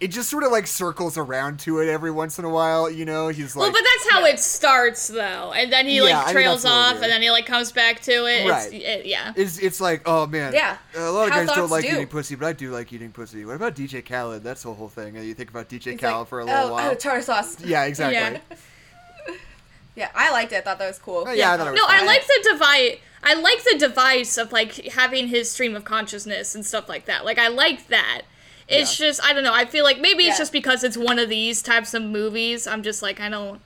it just sort of like circles around to it every once in a while. You know, he's like, well, but that's how it starts, though, and then he Yeah, like trails a little off, and then he like comes back to it. Right. It's, it yeah. it's it's like, oh man, Yeah. A lot of How guys don't like do. eating pussy, but I do like eating pussy. What about DJ Khaled? That's the whole thing. You think about DJ It's Khaled like, for a little oh, while. Oh, tartar sauce. yeah, exactly. Yeah. Yeah, I liked it. I thought that was cool. Oh, yeah, I thought it was No, I like the device. I like the device of like having his stream of consciousness and stuff like that. Like I like that. It's Yeah. just I don't know. I feel like maybe it's just because it's one of these types of movies. I'm just like I don't.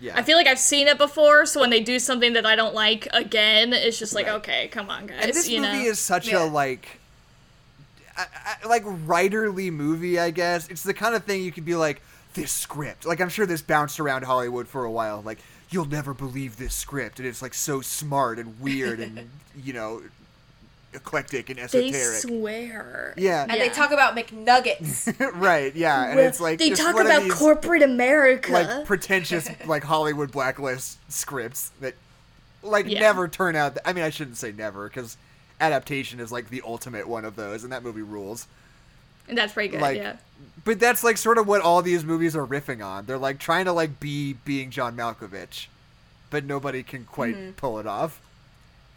Yeah. I feel like I've seen it before, so when they do something that I don't like again, it's just like Right. okay, come on, guys. and this you movie know? is such Yeah. a like I, I, like writerly movie i guess it's the kind of thing you could be like this script like i'm sure this bounced around hollywood for a while like you'll never believe this script and it's like so smart and weird and you know eclectic and esoteric. they esoteric swear. yeah And they talk about McNuggets. right yeah and Well, it's like they talk about these, corporate America. like pretentious like hollywood blacklist scripts that like Yeah. never turn out i mean i shouldn't say never because adaptation is like the ultimate one of those and that movie rules and that's pretty good. like yeah. but that's like sort of what all these movies are riffing on they're like trying to like be being john malkovich but nobody can quite Mm-hmm. pull it off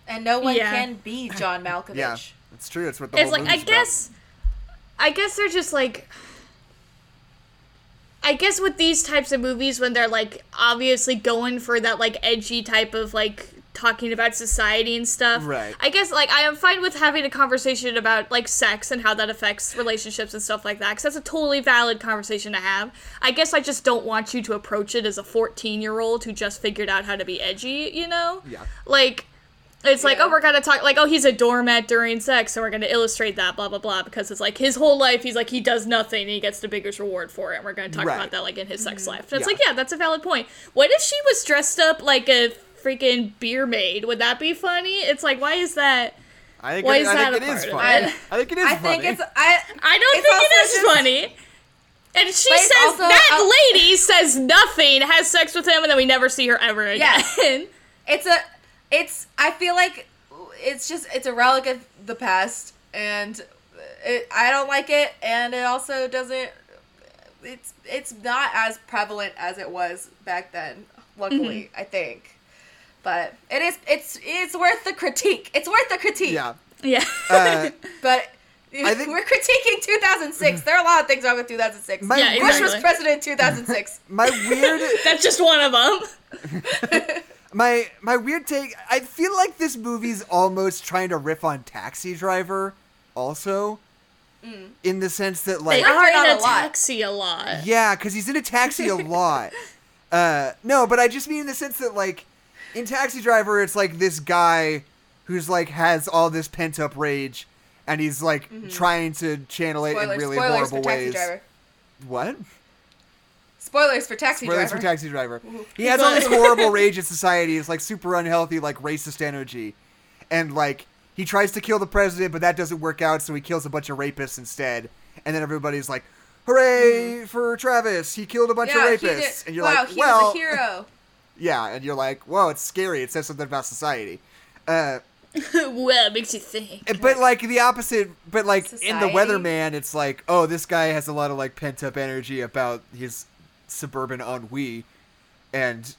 and no one Yeah. can be John Malkovich. yeah it's true it's what the it's whole like I about. guess I guess they're just like I guess with these types of movies when they're like obviously going for that like edgy type of like talking about society and stuff. Right. I guess like I am fine with having a conversation about like sex and how that affects relationships and stuff like that cuz that's a totally valid conversation to have. I guess I just don't want you to approach it as a 14-year-old who just figured out how to be edgy, you know? Yeah. Like it's like, oh, we're gonna talk like, oh, he's a doormat during sex, so we're gonna illustrate that, blah blah blah, because it's like his whole life, he's like he does nothing, and he gets the biggest reward for it. And we're gonna talk Right. about that like in his sex mm-hmm. life. And it's like, yeah, that's a valid point. What if she was dressed up like a freaking beer maid? Would that be funny? It's like, why is that? i think, why it, is I that think a it is part of funny it? i think it is I funny think it's I. I don't It's think it is just- funny. And she says also that a- lady says nothing, has sex with him, and then we never see her ever again. Yeah. It's a. It's. I feel like it's just it's a relic of the past, and it, I don't like it, and it also doesn't. It's it's not as prevalent as it was back then. Luckily, Mm-hmm. I think, but it is. It's it's worth the critique. It's worth the critique. yeah yeah. uh, But I think- we're critiquing 2006. There are a lot of things wrong with 2006. My Yeah, Bush was president in 2006. my weird That's just one of them. my my weird take i feel like this movie's almost trying to riff on taxi driver also in the sense that like They are in a a taxi a lot. Yeah, because he's in a taxi a lot. Uh, no, but I just mean in the sense that like in Taxi Driver, it's like this guy who's like has all this pent up rage, and he's like trying to channel it in really spoilers horrible ways. What? Spoilers for Taxi Spoilers Driver. Spoilers for Taxi Driver. He has all this horrible rage in society. It's like super unhealthy, like racist energy, and like he tries to kill the president, but that doesn't work out, so he kills a bunch of rapists instead. And then everybody's like, "Hooray for Travis! He killed a bunch Mm-hmm. yeah, of rapists!" And you're wow, like, he "Well, was a hero. yeah." And you're like, "Whoa, it's scary. It says something about society." Uh, it makes you think? but like the opposite but like in the Society? weatherman it's like oh this guy has a lot of like pent up energy about his suburban ennui and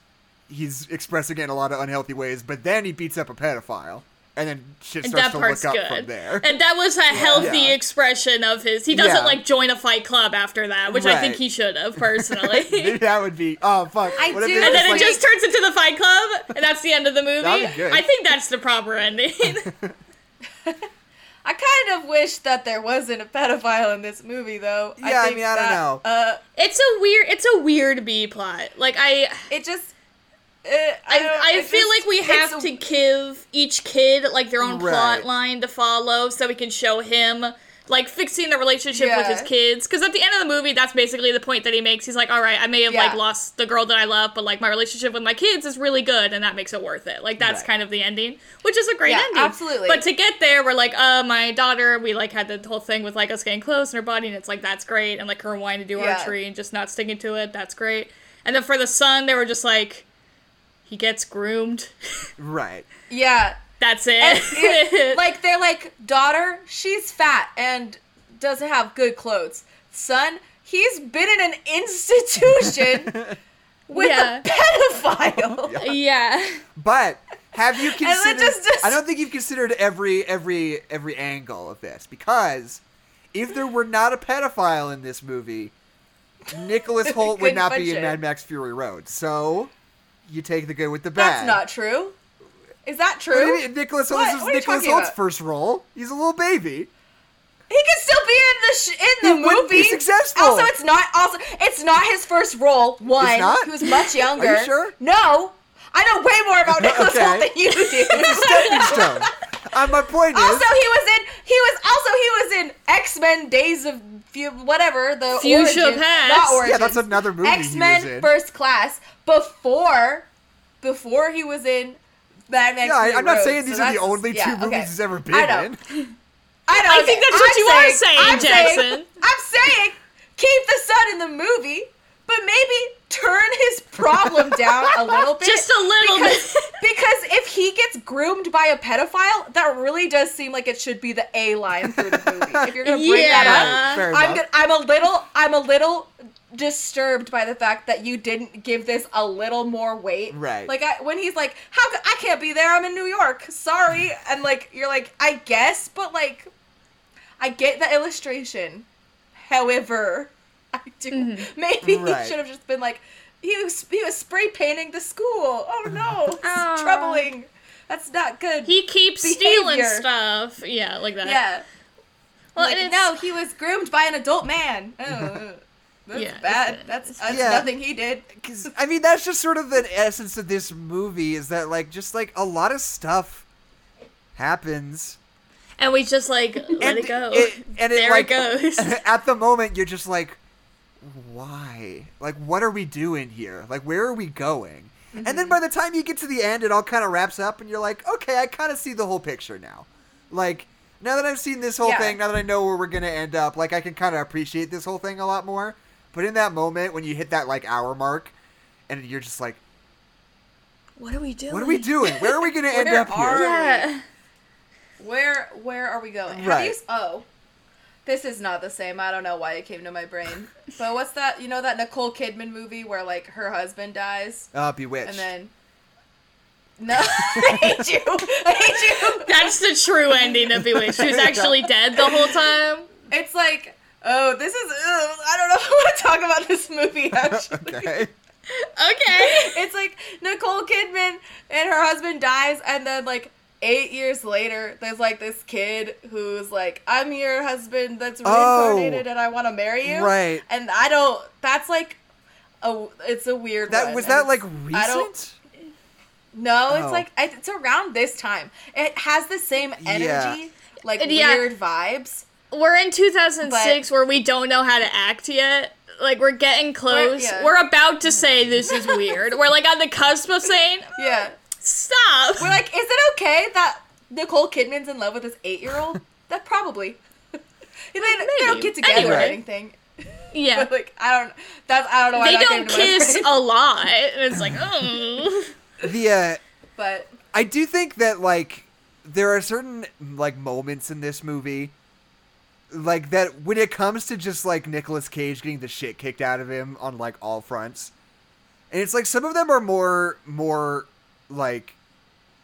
he's expressing it in a lot of unhealthy ways but then he beats up a pedophile and then shit And starts that to part's look up good. from there And that was a healthy Yeah. expression of his. He doesn't Yeah. like join a fight club after that, which I think he should have personally. Maybe that would be oh fuck I What if do- and was, then it just turns into the fight club, and that's the end of the movie. That'd be good. I think that's the proper ending. I kind of wish that there wasn't a pedophile in this movie, though. Yeah, I think mean, I don't know. Uh, it's a weird. It's a weird B plot. Like I, it just. Uh, I, I, I feel just- like we have to give each kid like their own Right. plot line to follow, so we can show him like fixing the relationship with his kids. Because at the end of the movie, that's basically the point that he makes. He's like, "All right, I may have like lost the girl that I love, but like my relationship with my kids is really good, and that makes it worth it." Like that's Right. kind of the ending, which is a great Yeah, ending. absolutely. But to get there, we're like, "Uh, my daughter." We like had the whole thing with like us getting close in her body, and it's like that's great, and like her wanting to do Yeah. archery and just not sticking to it. That's great. And then for the son, they were just like. He gets groomed. right Yeah. That's it. it- like they're like, daughter, she's fat and doesn't have good clothes. Son, he's been in an institution with Yeah. a pedophile. yeah. But have you considered? just- just- I don't think you've considered every every every angle of this because if there were not a pedophile in this movie, Nicholas Hoult would Couldn't be in function. Mad Max Fury Road. So you take the good with the bad. That's not true. Is that What true? mean? Nicholas Hoult. What? What Nicholas Hoult's about? first role. He's a little baby. He can still be in the sh- in the He movie. be successful. Also, it's not also it's not his first role. One, not? he was much younger. Are you sure? No, I know way more about Nicholas Okay. Hoult than you do. Stepping stone. Uh, my point is. also, he was in he was also he was in X Men Days of whatever the Fuchsia origin, Past. not Yeah, that's another movie X Men. First Class before before he was in Mad Max. yeah, I, I'm not Road. saying So these are the that's- only yeah, two movies okay. he's ever been I know. in. I know. I think that's what I'm you are saying, I'm Jackson. Saying, I'm saying keep the son in the movie, but maybe turn his problem down a little bit. Just a little because, bit. Because if he gets groomed by a pedophile, that really does seem like it should be the A line through the movie. If you're gonna bring Yeah. that up, I'm gonna, I'm a little I'm a little disturbed by the fact that you didn't give this a little more weight. Right. Like I, when he's like, "How could, I can't be there? I'm in New York. Sorry." And like you're like, "I guess," but like I get the illustration. However, I do. Mm-hmm. Maybe Right. he should have just been like, he was he was spray painting the school. Oh no, it's Aw. troubling. That's not good. He keeps stealing stuff. Yeah, like that. yeah. Well, like, and it's- no, he was groomed by an adult man. Oh, that's Yeah, bad. That's, that's Yeah. nothing he did. Because I mean, that's just sort of the essence of this movie is that like just like a lot of stuff happens, And we just like let and it go. and it there like it goes. at the moment you're just like, why? Like, what are we doing here? Like, where are we going? And Mm-hmm. then by the time you get to the end, it all kind of wraps up, and you're like, okay, I kind of see the whole picture now. Like, now that I've seen this whole Yeah. thing, now that I know where we're gonna end up, like, I can kind of appreciate this whole thing a lot more. But in that moment, when you hit that like hour mark, and you're just like, what are we doing? what are we doing? Where are we gonna end up here? Yeah. Where where are we going? Have Right. you oh. This is not the same. I don't know why it came to my brain. But what's that? You know that Nicole Kidman movie where like her husband dies Uh, Bewitched. and then No, I hate you. I hate you. That's the true ending of Bewitched. She was actually dead the whole time. It's like, oh, this is ugh, I don't know if I want to talk about this movie actually. okay. Okay. It's like Nicole Kidman and her husband dies, and then like eight years later, there's like this kid who's like, "I'm your husband that's Oh. reincarnated, and I want to marry you." Right. And I don't. That's like, a. It's a weird. That one, was and that like it's- I don't- recent? No, it's Oh. like it's around this time. It has the same energy, Yeah. like Yeah. weird vibes. We're in 2006 where we don't know how to act yet. Like we're getting close. yeah. We're about to mm-hmm. say this is weird. We're like on the cusp of saying Yeah. Stop. We're like, is it okay that Nicole Kidman's in love with this eight-year-old? that probably. they, they don't get together or anything. yeah. But like, I don't. That's I don't know. Why They that don't came to my kiss a lot. And it's like, oh. The uh, But I do think that like there are certain like moments in this movie like that when it comes to just like Nicolas Cage getting the shit kicked out of him on like all fronts. And it's like some of them are more more like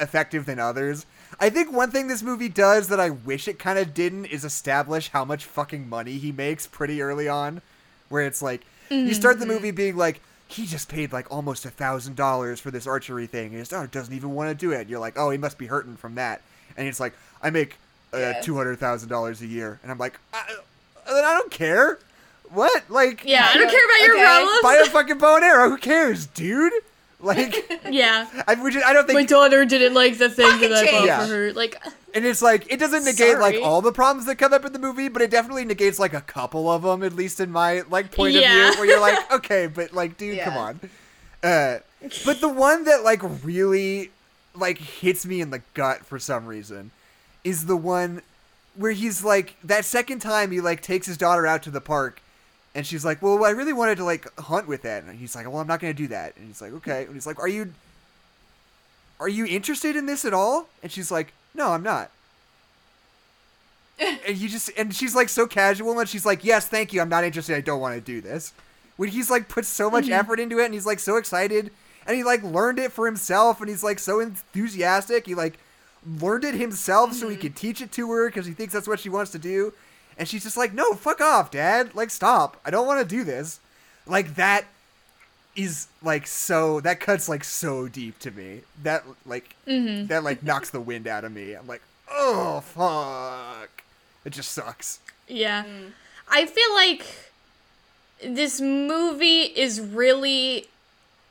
effective than others. I think one thing this movie does that I wish it kind of didn't is establish how much fucking money he makes pretty early on. Where it's like you start the movie being like he just paid like almost a thousand dollars for this archery thing, and his daughter doesn't even want to do it. And you're like, oh, he must be hurting from that. And it's like, I make uh, Yeah. two hundred thousand dollars a year, and I'm like, I, then I don't care. What? Like, Yeah, I don't care about your Okay. problems. buy a fucking bow and arrow. Who cares, dude? Like, yeah. I, which is- I don't think My daughter didn't like the thing that I bought change. for her. Like, And it's like it doesn't negate like all the problems that come up in the movie, but it definitely negates like a couple of them, at least in my like point Yeah. of view, where you're like, okay, but like, dude, come on. Uh, but the one that like really like hits me in the gut for some reason is the one where he's like that second time he like takes his daughter out to the park. And she's like, "Well, I really wanted to like hunt with that." And he's like, "Well, I'm not gonna do that." And he's like, "Okay." And he's like, "Are you "Are you interested in this at all?" And she's like, "No, I'm not." and you just and she's like so casual and she's like, "Yes, thank you. I'm not interested. I don't want to do this." When he's like put so much mm-hmm. effort into it and he's like so excited and he like learned it for himself and he's like so enthusiastic. He like learned it himself so he mm-hmm. could teach it to her because he thinks that's what she wants to do. And she's just like, "No, fuck off, dad. Like stop. I don't want to do this." Like that is like so that cuts like so deep to me. That like mm-hmm. that like knocks the wind out of me. I'm like, "Oh, fuck." It just sucks. Yeah. Mm. I feel like this movie is really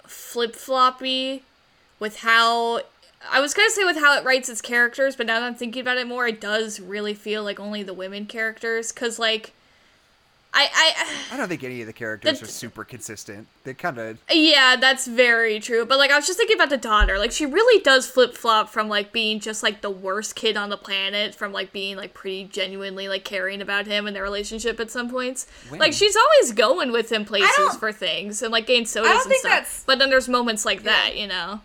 flip floppy with how. I was gonna say with how it writes its characters, but now that I'm thinking about it more, it does really feel like only the women characters. Cause like, I I I don't think any of the characters The- are super consistent. They kind of Yeah, that's very true. But like I was just thinking about the daughter. Like she really does flip flop from like being just like the worst kid on the planet from like being like pretty genuinely like caring about him and their relationship at some points. When? Like she's always going with him places for things and like getting sodas don't and think stuff. that's- But then there's moments like that, you know.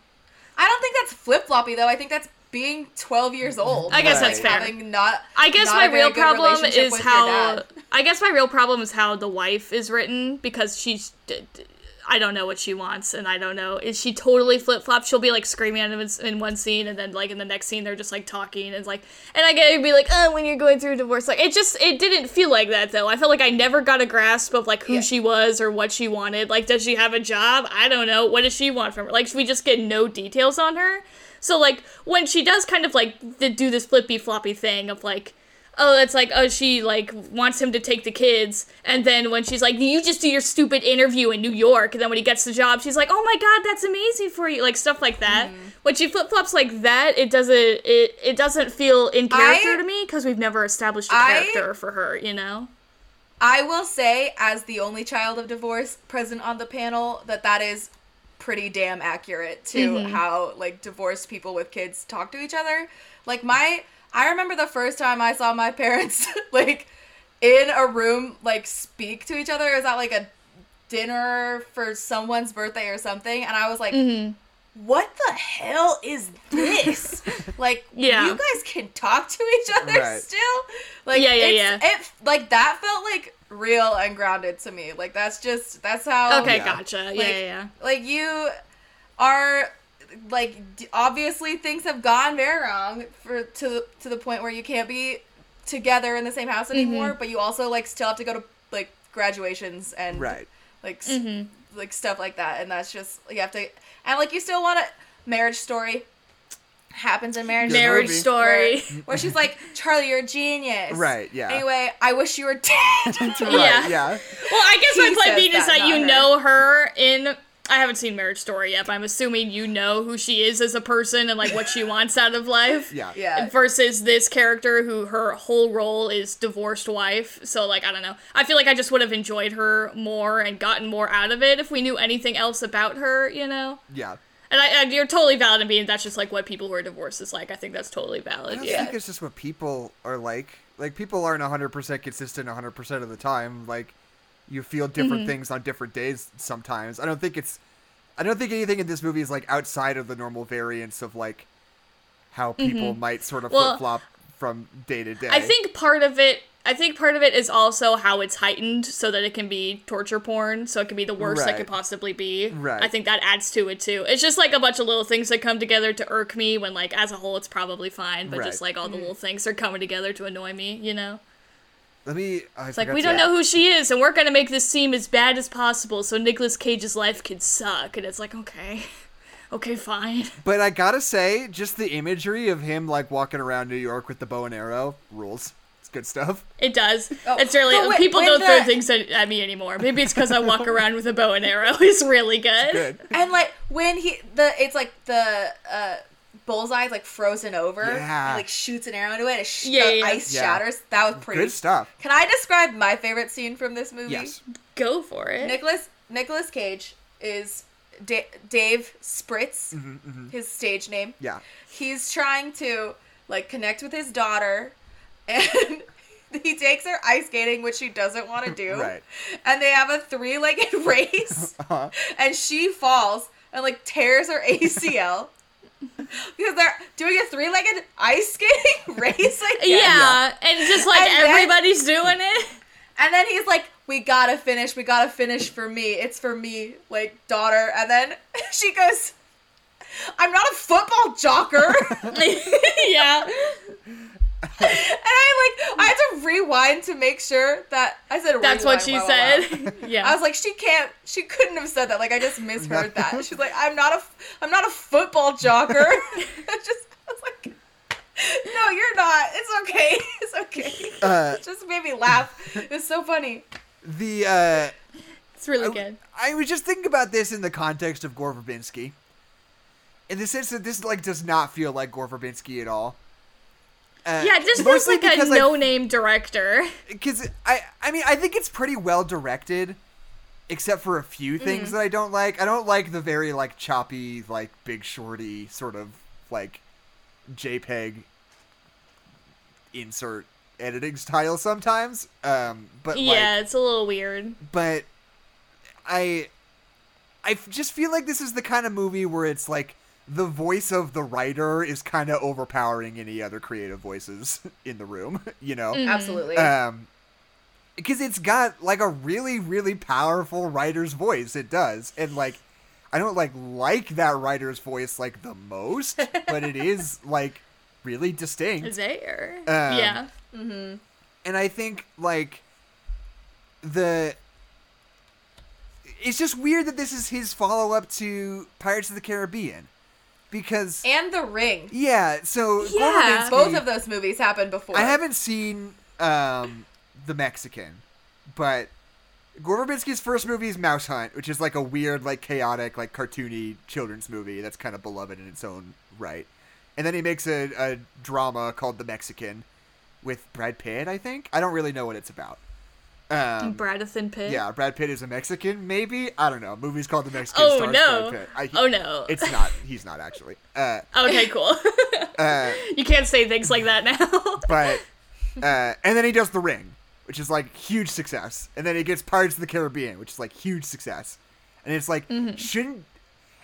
I don't think that's flip floppy though. I think that's being 12 years old. I guess that's Like, fair. Having not. I guess not my real problem is how. I guess my real problem is how the wife is written because she's d- d- I don't know what she wants and I don't know is she totally flip flop she'll be like screaming at him in, in one scene and then like in the next scene they're just like talking and like and I get to be like oh when you're going through a divorce like it just it didn't feel like that though. I felt like I never got a grasp of like who Yeah. she was or what she wanted. Like does she have a job? I don't know. What does she want from her? Like we just get no details on her. So like when she does kind of like do this flippy floppy thing of like oh it's like oh she like wants him to take the kids. And then when she's like you just do your stupid interview in New York. And then when he gets the job she's like oh my god that's amazing for you. Like stuff like that. When she flip flops like that it doesn't it it doesn't feel in character I- to me because we've never established a I- character for her you know? I will say, as the only child of divorce present on the panel, that that is pretty damn accurate to Mm-hmm. how like divorced people with kids talk to each other. Like my, I remember the first time I saw my parents like in a room like speak to each other. It was at like a dinner for someone's birthday or something, and I was like. Mm-hmm. What the hell is this? like, Yeah. you guys can talk to each other Right. still? Like, Yeah, yeah, it's- It like that felt like real and grounded to me. Like that's just that's how. okay yeah. gotcha yeah yeah yeah Like you are like obviously things have gone very wrong for to to the point where you can't be together in the same house anymore. Mm-hmm. But you also like still have to go to like graduations and right. like Mm-hmm. like stuff like that and that's just you have to and like you still want a marriage story happens in marriage Good marriage movie. story where, where she's like charlie you're a genius Right, yeah. anyway i wish you were dead Right, Yeah. yeah. Well, I guess my point being is that, that you her. know her in. I haven't seen Marriage Story yet, but I'm assuming you know who she is as a person and like what she wants out of life. Yeah. yeah Versus this character who her whole role is divorced wife. So like I don't know. I feel like I just would have enjoyed her more and gotten more out of it if we knew anything else about her. You know. Yeah. And I, I, you're totally valid in being that's just like what people who are divorced is like. I think that's totally valid. don't Yeah. think it's just what people are like. Like people aren't 100% consistent 100% of the time. Like you feel different Mm-hmm. things on different days sometimes. I don't think it's I don't think anything in this movie is like outside of the normal variance of like how people might sort of Mm-hmm. Well, flip-flop from day to day. I think part of it I think part of it is also how it's heightened so that it can be torture porn, so it can be the worst that Right. could possibly be. Right. I think that adds to it too. It's just like a bunch of little things that come together to irk me when like as a whole it's probably fine, but just like all the little things are coming together to annoy me, you know? Let me I It's like we don't know who she is and we're gonna make this seem as bad as possible so Nicolas Cage's life can suck and it's like, okay. Okay, fine. But I got to say just the imagery of him like walking around New York with the bow and arrow rules. It's good stuff. It does. Oh, it's really but wait, people don't throw things at, at me anymore. Maybe it's because I walk around with a bow and arrow. It's really good. Good. and like when he the it's like the uh bullseye's like frozen over Yeah. he like shoots an arrow into it, it sh- Yeah, the yeah. ice Yeah. shatters that was pretty Good stuff. can i describe my favorite scene from this movie Yes. Go for it. Nicolas Nicolas Cage is Da- Dave Spritz, Mm-hmm, his stage name. Yeah. He's trying to like connect with his daughter, and he takes her ice skating, which she doesn't want to do. Right. And they have a three-legged race, Uh-huh. and she falls and like tears her ACL. Because they're doing a three-legged ice skating race. I guess. Yeah, and just like And then- everybody's doing it. And then he's like, "We gotta finish. We gotta finish for me. It's for me, like daughter." And then she goes, "I'm not a football jocker." yeah. And I like, I had to rewind to make sure that I said. That's what she wow, wow, wow. said. Yeah. I was like, she can't. She couldn't have said that. Like, I just misheard that. She's like, I'm not a, I'm not a football jocker. I just, I was like, no, you're not. It's okay. It's okay. Uh, it just made me laugh. It was so funny. the uh, it's really I, good. I was just thinking about this in the context of Gore Verbinski, in the sense that this like does not feel like Gore Verbinski at all. Uh, Yeah, just feels like a no-name director. because I I mean I think it's pretty well directed, except for a few things Mm. that I don't like. I don't like the very like choppy like Big Shorty sort of like JPEG insert editing style sometimes. Um, but yeah, like, it's a little weird. but I, I just feel like this is the kind of movie where it's like the voice of the writer is kind of overpowering any other creative voices in the room, you know? Mm. Absolutely. Um because it's got like a really really powerful writer's voice it does and like i don't like like that writer's voice like the most but it is like really distinct Is there? Um, yeah. mm-hmm. and I think like the it's just weird that this is his follow up to Pirates of the Caribbean because And The Ring. yeah, so Yeah. Both of those movies happened before. I haven't seen um the Mexican, but Gore Verbinski's first movie is Mouse Hunt, which is like a weird, like chaotic, like cartoony children's movie that's kind of beloved in its own right. And then he makes a, a drama called The Mexican with Brad Pitt, I think. I don't really know what it's about. Um, Bradithan Pitt. yeah, Brad Pitt is a Mexican, maybe. I don't know. Movie's called The Mexican. Oh stars no. Brad. I, oh no. It's not. He's not actually. Uh, okay, cool. uh, you can't say things like that now. but uh, and then he does The Ring, which is like huge success, and then he gets Pirates of the Caribbean, which is like huge success, and it's like shouldn't.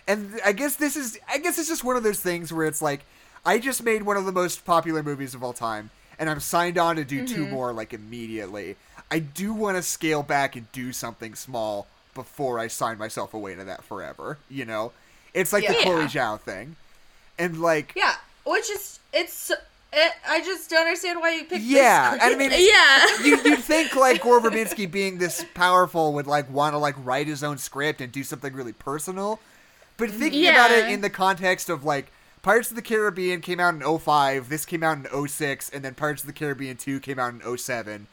And I guess this is I guess it's just one of those things where it's like I just made one of the most popular movies of all time, and I'm signed on to do two more like immediately. I do want to scale back and do something small before I sign myself away to that forever. You know, it's like the Yeah. Chloe Zhao thing, and like Yeah, which is it's. It, I just don't understand why you picked. Yeah, this I mean, yeah. you, you'd think like Gore Verbinski being this powerful would like want to like write his own script and do something really personal, but thinking about it in the context of like Pirates of the Caribbean came out in 05, this came out in 06, and then Pirates of the Caribbean 2 came out in 07.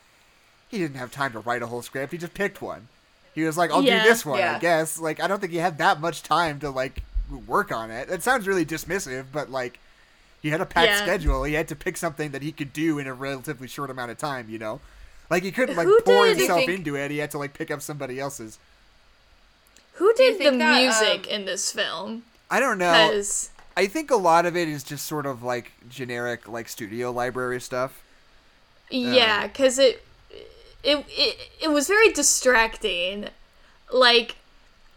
He didn't have time to write a whole script. He just picked one. He was like, "I'll Yeah. do this one, I guess." Like, I don't think he had that much time to like work on it. That sounds really dismissive, but like he had a packed Yeah. schedule. He had to pick something that he could do in a relatively short amount of time, you know? Like he couldn't like Who pour himself think- into it. He had to like pick up somebody else's. Who did the that, music um, in this film? I don't know. Because I think a lot of it is just sort of like generic like studio library stuff. yeah, because it, it it it was very distracting. Like,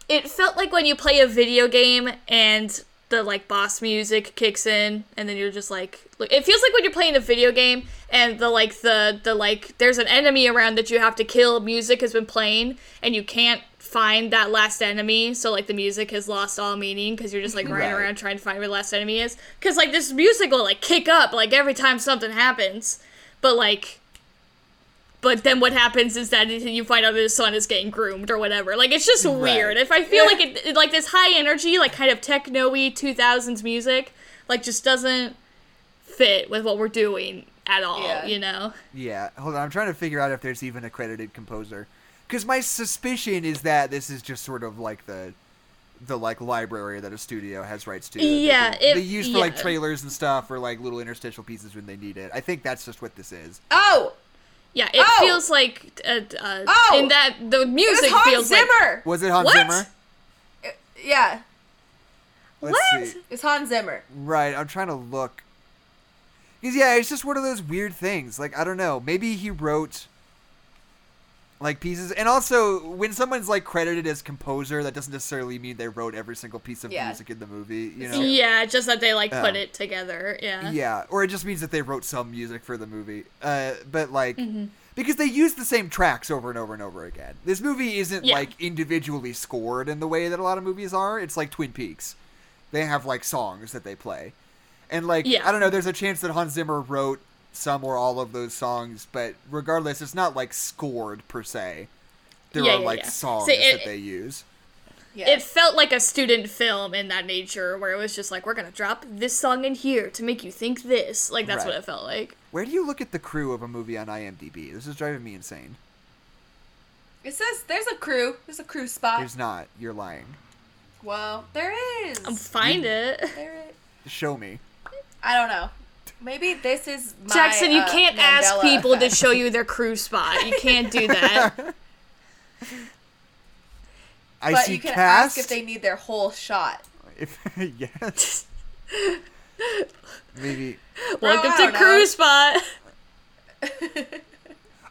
it felt like when you play a video game and the like boss music kicks in, and then you're just like, like it feels like when you're playing a video game and the like the the like there's an enemy around that you have to kill. Music has been playing, and you can't find that last enemy so like the music has lost all meaning because you're just like running Right. around trying to find where the last enemy is because like this music will like kick up like every time something happens but like but then what happens is that you find out that his son is getting groomed or whatever like it's just weird if i feel like it, it- like this high energy like kind of techno-y 2000s music like just doesn't fit with what we're doing at all Yeah. you know Yeah, hold on. I'm trying to figure out if there's even a credited composer. Because my suspicion is that this is just sort of like the the like library that a studio has rights to. that they Yeah, it- they use for like trailers and stuff or like little interstitial pieces when they need it. I think that's just what this is. Oh, yeah it Oh! feels like uh, uh, Oh! in that the it music was Hans feels like Zimmer. Was it Hans What? Zimmer? yeah, Let's What? see. it's Hans Zimmer. Right, I'm trying to look. Because yeah, it's just one of those weird things. Like I don't know, maybe he wrote. Like pieces and also when someone's like credited as composer that doesn't necessarily mean they wrote every single piece of Yeah. music in the movie you know Yeah, just that they like put Oh. it together. Yeah. yeah or it just means that they wrote some music for the movie uh but like Mm-hmm. because they use the same tracks over and over and over again this movie isn't Yeah. like individually scored in the way that a lot of movies are it's like twin peaks they have like songs that they play and like Yeah. i don't know there's a chance that hans zimmer wrote some or all of those songs but regardless it's not like scored per se there Yeah, are yeah, like yeah. songs See, it- that they use Yeah. It felt like a student film in that nature, where it was just like, we're gonna drop this song in here to make you think this. Like that's what it felt like. where do you look at the crew of a movie on imdb this is driving me insane it says there's a crew. There's a crew spot. there's not you're lying well, there is. Um, find it. There is. show me I don't know. Maybe this is my, Jackson, you uh, can't ask Mandela people to show you their crew spot. You can't do that. I But see you can cast. ask if they need their hole shot. If yes, maybe. Welcome I to don't crew know. spot.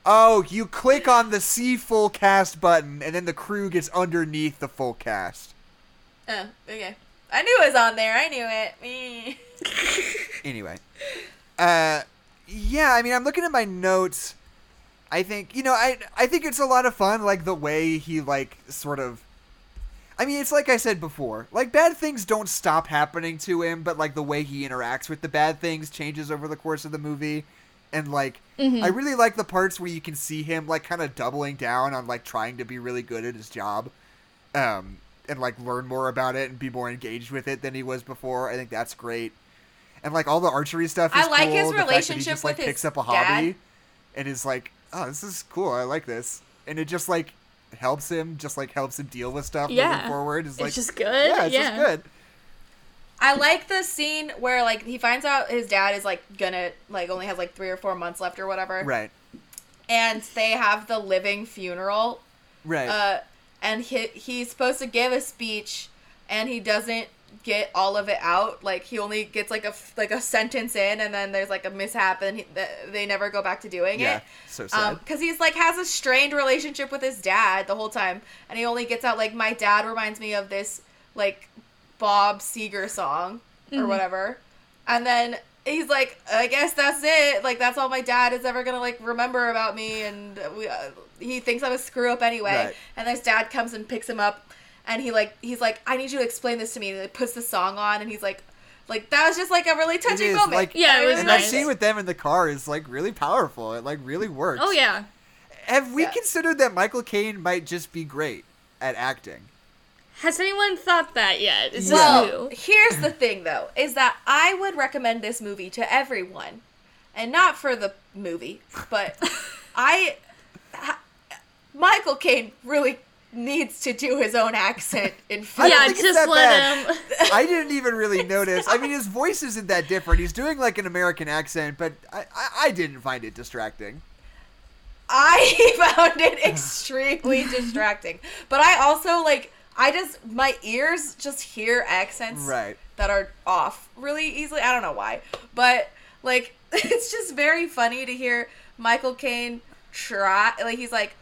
Oh, you click on the see full cast button, and then the crew gets underneath the full cast. Oh, okay. I knew it was on there. I knew it. Anyway, uh, yeah. I mean, I'm looking at my notes. I think you know, I I think it's a lot of fun, like the way he like sort of. I mean, it's like I said before. Like bad things don't stop happening to him, but like the way he interacts with the bad things changes over the course of the movie. And like I really like the parts where you can see him like kind of doubling down on like trying to be really good at his job. Um and like learn more about it and be more engaged with it than he was before. I think that's great. And like all the archery stuff is I like cool. his The fact that he relationship just, like, with his picks up a dad. hobby and is like, "Oh, this is cool. I like this." And it just like helps him, just like helps him deal with stuff Yeah. moving forward. It's, It's like, just good. Yeah, it's yeah. just good. I like the scene where like he finds out his dad is like gonna like only has like three or four months left or whatever, Right. and they have the living funeral. Right. Uh, and he he's supposed to give a speech, and he doesn't get all of it out. Like he only gets like a f- like a sentence in, and then there's like a mishap, and he, they never go back to doing yeah. it. So sad. Um, because he's like has a strained relationship with his dad the whole time, and he only gets out like my dad reminds me of this like Bob Seger song or whatever, and then he's like, I guess that's it. Like that's all my dad is ever gonna like remember about me, and we, uh, he thinks I'm a screw up anyway. Right. And his dad comes and picks him up, and he like he's like, I need you to explain this to me. And he puts the song on, and he's like. Like that was just like a really touching is, moment. like- Yeah, it was and nice. that scene with them in the car is like really powerful. It like really works. Oh yeah. Have we Yeah. considered that Michael Caine might just be great at acting? Has anyone thought that yet? Is this Well, here's the thing though, is that I would recommend this movie to everyone. And not for the movie, but I ha- Michael Caine really needs to do his own accent in I film. Yeah, just let bad. him. I didn't even really notice. I mean, his voice isn't that different. He's doing like an American accent, but I, I, I didn't find it distracting. I found it extremely distracting. But I also like I just my ears just hear accents Right. that are off really easily. I don't know why. But like it's just very funny to hear Michael Caine try like he's like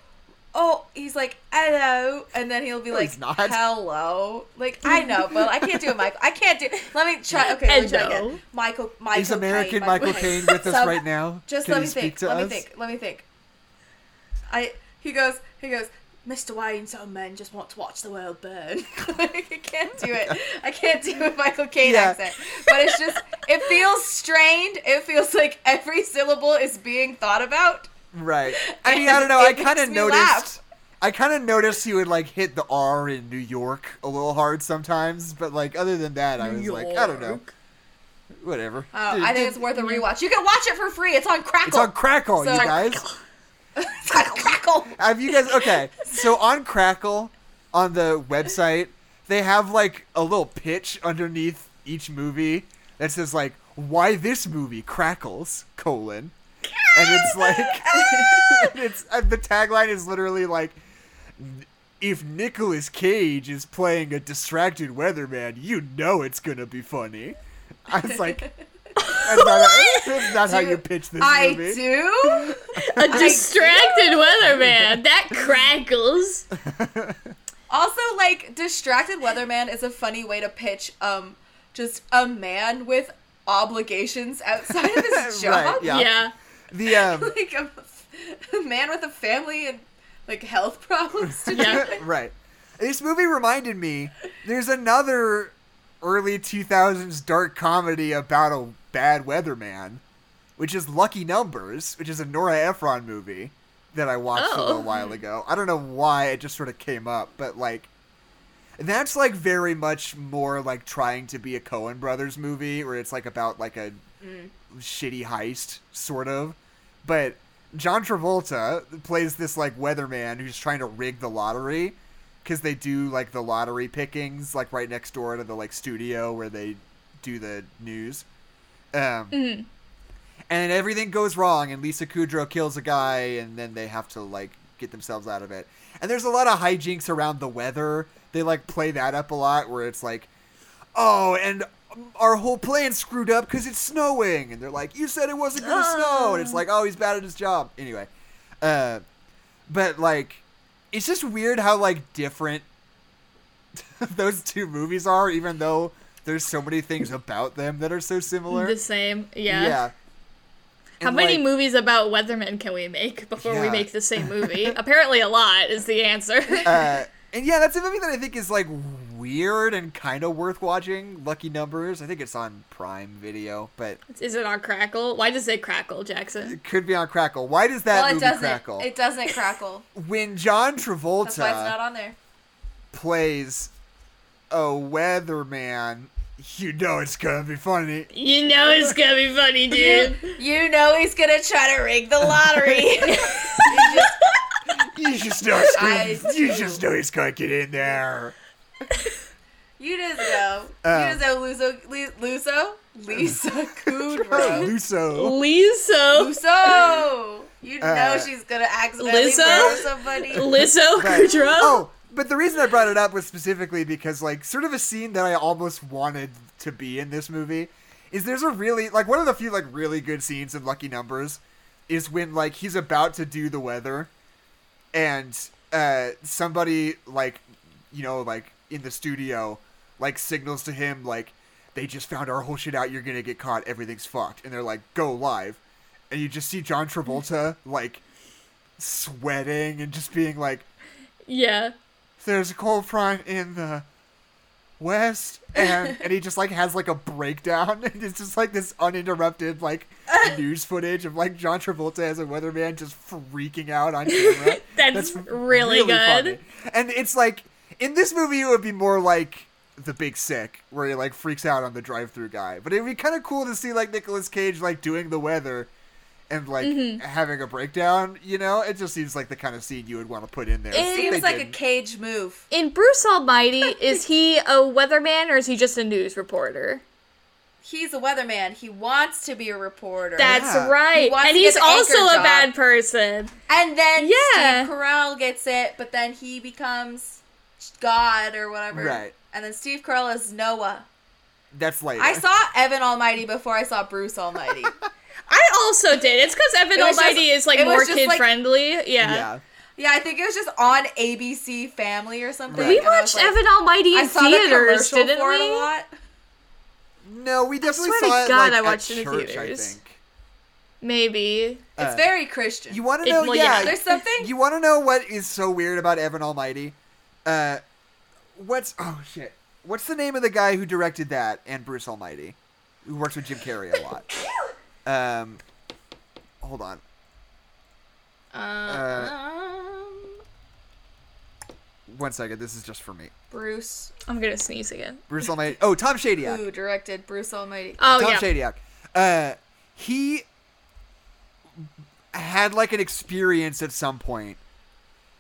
Oh, he's like, hello, and then he'll be No, like, he's hello. Like I know, but I can't do it, Michael. I can't do. Let me try. Okay, let me try again. Michael, Michael. Is American Caine, Michael Caine with us right now? just Can let me think. Let us? me think. Let me think. I he goes he goes. Mr. Wayne, some men just want to watch the world burn. I can't do it. I can't do a Michael Caine Yeah. accent. But it's just it feels strained. It feels like every syllable is being thought about. Right. I mean, I don't know. I kind of noticed. laugh. I kind of noticed he would like hit the R in New York a little hard sometimes, but like other than that, I was like, I don't know, whatever. Oh, Dude, I think dude, it's worth a rewatch. You can watch it for free. It's on Crackle. It's on Crackle, So- you guys. it's on Crackle. Have you guys okay? So on Crackle, on the website, they have like a little pitch underneath each movie that says like, "Why this movie crackles?" colon, and it's like, it's uh, the tagline is literally like, "If Nicolas Cage is playing a distracted weatherman, you know it's gonna be funny." I was like, That's not, that's not how you pitch this I movie. do. A distracted weatherman that crackles. Also, like distracted weatherman is a funny way to pitch um just a man with obligations outside of his Right, job. Yeah. Yeah. The um, like a, a man with a family and like health problems Yeah. right. This movie reminded me. There's another early 2000s dark comedy about a bad weatherman, which is Lucky Numbers, which is a Nora Ephron movie that I watched a Oh. little while ago. I don't know why it just sort of came up, but like that's like very much more like trying to be a Coen Brothers movie where it's like about like a shitty heist sort of. But John Travolta plays this like weatherman who's trying to rig the lottery because they do like the lottery pickings like right next door to the like studio where they do the news. Um, And everything goes wrong, and Lisa Kudrow kills a guy, and then they have to like get themselves out of it. And there's a lot of hijinks around the weather. They like play that up a lot, where it's like, oh, and our whole plan screwed up because it's snowing, and they're like, you said it wasn't gonna snow, and it's like, oh, he's bad at his job. Anyway, uh, but like, it's just weird how like different those two movies are, even though there's so many things about them that are so similar. The same. Yeah. Yeah. How many like, movies about weathermen can we make before we make the same movie? Apparently, a lot is the answer. uh, and yeah, that's a movie that I think is like weird and kind of worth watching. Lucky Numbers. I think it's on Prime Video, but is it on Crackle? Why does it crackle, Jackson? it could be on Crackle. Why does that Well, it movie doesn't. crackle? It doesn't crackle. when John That's why it's not Travolta on there. plays a weatherman, you know it's gonna be funny. You know it's gonna be funny, dude. You know he's gonna try to rig the lottery. Just- You just know it's I gonna, you just know he's gonna get in there. you just know. Uh. you just know Luso, Li- Luso, Lisa Kudrow, Luso. Lizzo. Luso. You know Uh. she's gonna accidentally Lizzo? murder somebody. Lizzo Right. Kudrow. Oh, but the reason I brought it up was specifically because, like, sort of a scene that I almost wanted to be in this movie is there's a really like one of the few like really good scenes in Lucky Numbers is when like he's about to do the weather and uh somebody like you know like in the studio like signals to him like they just found our whole shit out. You're gonna get caught. Everything's fucked. And they're like go live. And you just see John Travolta like sweating and just being like Yeah. there's a cold front in the west and and he just like has like a breakdown and it's just like this uninterrupted like news footage of like John Travolta as a weatherman just freaking out on camera. That's really good. funny. And it's like in this movie it would be more like the big sick where he like freaks out on the drive-through guy. But it'd be kind of cool to see like Nicolas Cage like doing the weather and like Mm-hmm. having a breakdown, you know? It just seems like the kind of scene you would want to put in there. It seems like a didn't. cage move. In Bruce Almighty, is he a weatherman or is he just a news reporter? He's a weatherman. He wants to be a reporter. That's Yeah. right. He And he's get also a job. bad person. and then Yeah. Steve Carell gets it, but then he becomes God or whatever. Right. And then Steve Carell is Noah. That's later. I saw Evan Almighty before I saw Bruce Almighty. I also did. It's because Evan It Almighty just- is like more kid like- friendly. Yeah. yeah. yeah, I think it was just on ABC Family or something. Right. We and watched like- Evan Almighty I in saw the theaters, commercial didn't for it a we? lot. No, we definitely swear to saw it God like I at watched it in church, theaters. I think. Maybe. It's Uh, very Christian. You want to It- know? well, yeah. yeah. There's something. You want to know what is so weird about Evan Almighty? Uh, what's oh shit? What's the name of the guy who directed that and Bruce Almighty, who works with Jim Carrey a lot? Um, hold on. um, One second. This is just for me. Bruce, I'm gonna sneeze again. Bruce Almighty. Oh, Tom Shadyac. who directed Bruce Almighty? Oh Tom yeah. Shadyac. Uh, he had like an experience at some point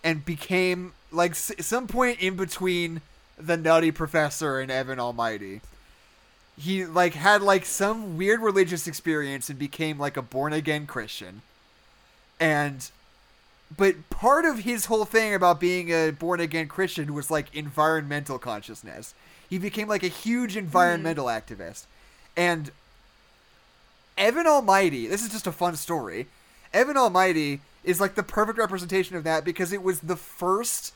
and became like s- some point in between the Nutty Professor and Evan Almighty. He like had like some weird religious experience and became like a born again Christian. And but part of his whole thing about being a born again Christian was like environmental consciousness. He became like a huge hmm. environmental activist. And Evan Almighty. This is just a fun story. Evan Almighty is like the perfect representation of that because it was the first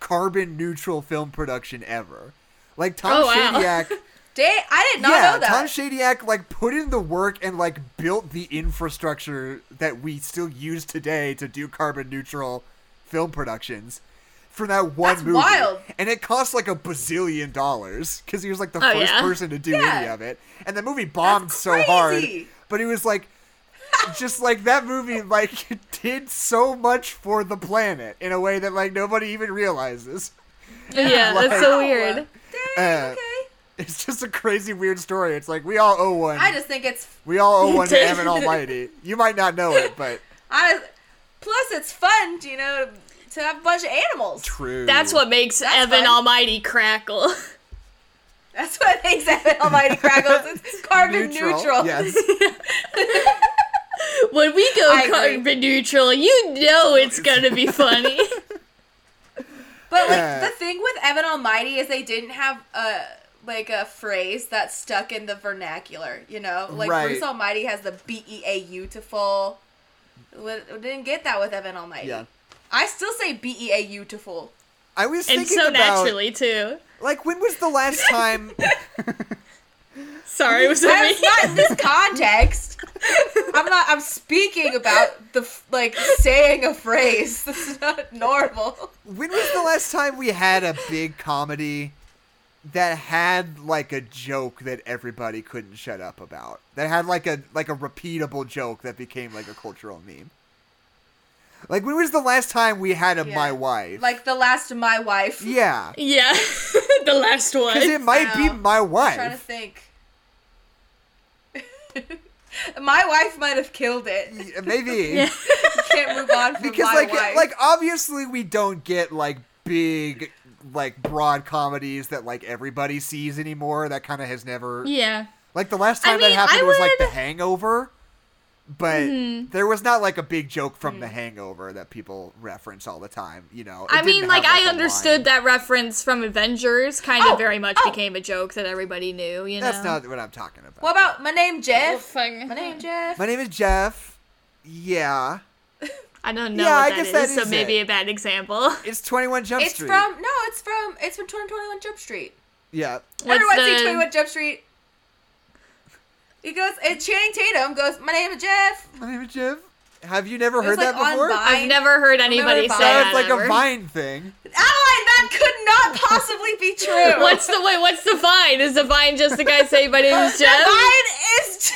carbon neutral film production ever. Like Tom Oh, wow. Shadyac. Dang, I did not yeah, know that. Tom Shadyac like put in the work and like built the infrastructure that we still use today to do carbon neutral film productions for that one That's movie. wild. And it cost like a bazillion dollars because he was like the Oh, first yeah? person to do Yeah. any of it. And the movie bombed so hard, but he was like. just like that movie like did so much for the planet in a way that like nobody even realizes Yeah, Like- that's so weird. Dang, Uh, okay. it's just a crazy weird story it's like we all owe one I just think it's We all owe one to Dang. Evan Almighty. You might not know it, but I. Plus, it's fun, you know, to have a bunch of animals. true. That's what makes That's Evan fun. Almighty crackle. That's what makes Evan Almighty crackle. It's carbon neutral. Yes. when we go I agree. carbon neutral, you know it's gonna be funny. But like Uh, the thing with Evan Almighty is they didn't have a like a phrase that stuck in the vernacular. You know, like Right. Bruce Almighty has the B E A U to full. We we didn't get that with Evan Almighty. Yeah. I still say B E A U to full. I was and thinking so about naturally too. like when was the last time Sorry, was that That's me? not in this context. I'm not. I'm speaking about the like saying a phrase. This is not normal. when was the last time we had a big comedy that had like a joke that everybody couldn't shut up about? That had like a like a repeatable joke that became like a cultural meme. Like when was the last time we had a Yeah. my wife? Like the last my wife. yeah. Yeah, the last one. Because it might be know. my I'm wife. trying to think. my wife might have killed it. Yeah, uh, Maybe. Yeah. Can't move on from because my like wife. like obviously we don't get like big like broad comedies that like everybody sees anymore that kind of has never Yeah. like the last I time that mean, happened I was like the hangover but Mhm. there was not like a big joke from Mm. the hangover that people reference all the time you know It I mean, didn't like, have, I a understood line. that reference from Avengers, kind Oh, of very much oh. became a joke that everybody knew, you know? that's not what i'm talking about what about my name Jeff? My name Jeff. my name is jeff yeah I don't know Yeah, I what guess that is, that so is maybe it. a bad example. it's 21 jump It's street It's from no, it's from it's from 2021 Jump Street. yeah What's Everyone the... see 21 Jump Street. He goes, and Channing Tatum goes, "My name is Jeff." my name is jeff have you never heard like, that before Vine. I've never heard anybody Vine. say That's that like ever. a vine thing Alan, that could not possibly be true. What's the wait? What's the vine? Is the vine just the guy saying my name is Jeff? The Jeff? Vine is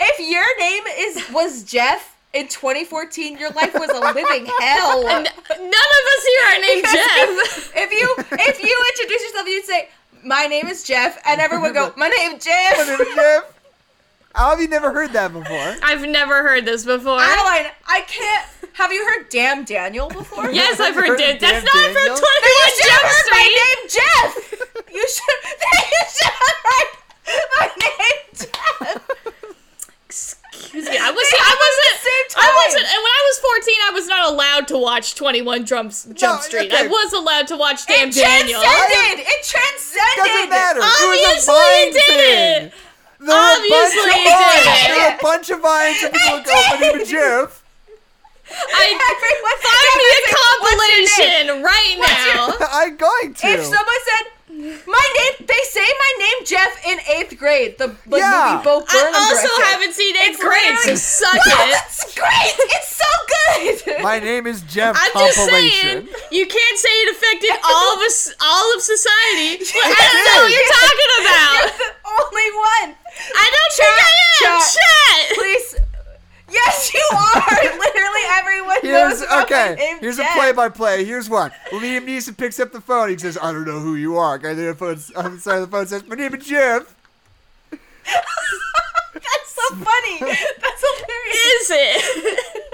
if your name is was Jeff in 2014, your life was a living hell. N- none of us here are named Because Jeff. If you if you introduce yourself, you'd say, "My name is Jeff," and everyone would go, "My name is Jeff." My name is Jeff. How have you never heard that before? I've never heard this before. Adeline, I can't. Have you heard "Damn Daniel" before? yes, I've Heard heard of it. That's Dan not Daniel? from Then you 21 should have Jump heard my name, Jeff. You should. Then you should have heard my name, Jeff. Excuse me. I was. They I wasn't. the same I wasn't. And when I was 14, I was not allowed to watch 21 Jumps, Jump Street. I was allowed to watch Damn It Daniel. transcended. It transcended. Doesn't matter. Obviously it was a it did thing. There were a bunch Obviously of it vines. did. There were a bunch of vines and people would go, my name Jeff. I Everyone, find me a everyone said, "What's your name?" compilation right What's your- now. I'm going to. If someone said my name, they say my name Jeff in eighth grade. The like, Yeah. movie Bo I also directed. haven't seen eighth It's grade, so literally- suck Well, it. It's great. It's so good. my name is Jeff I'm just saying, you can't say it affected all of us, all of society. Well, I don't know what you're talking about. You're the only one. I don't think I am. Chat. Chat. Please. Yes, you are. Literally everyone Here's knows about my okay. name, Here's Jeff. a play-by-play. Here's one. When Liam Neeson picks up the phone, he says, "I don't know who you are." Guy on the phone, on the side of the phone says, "My name is Jeff." That's so funny. That's hilarious. Is it?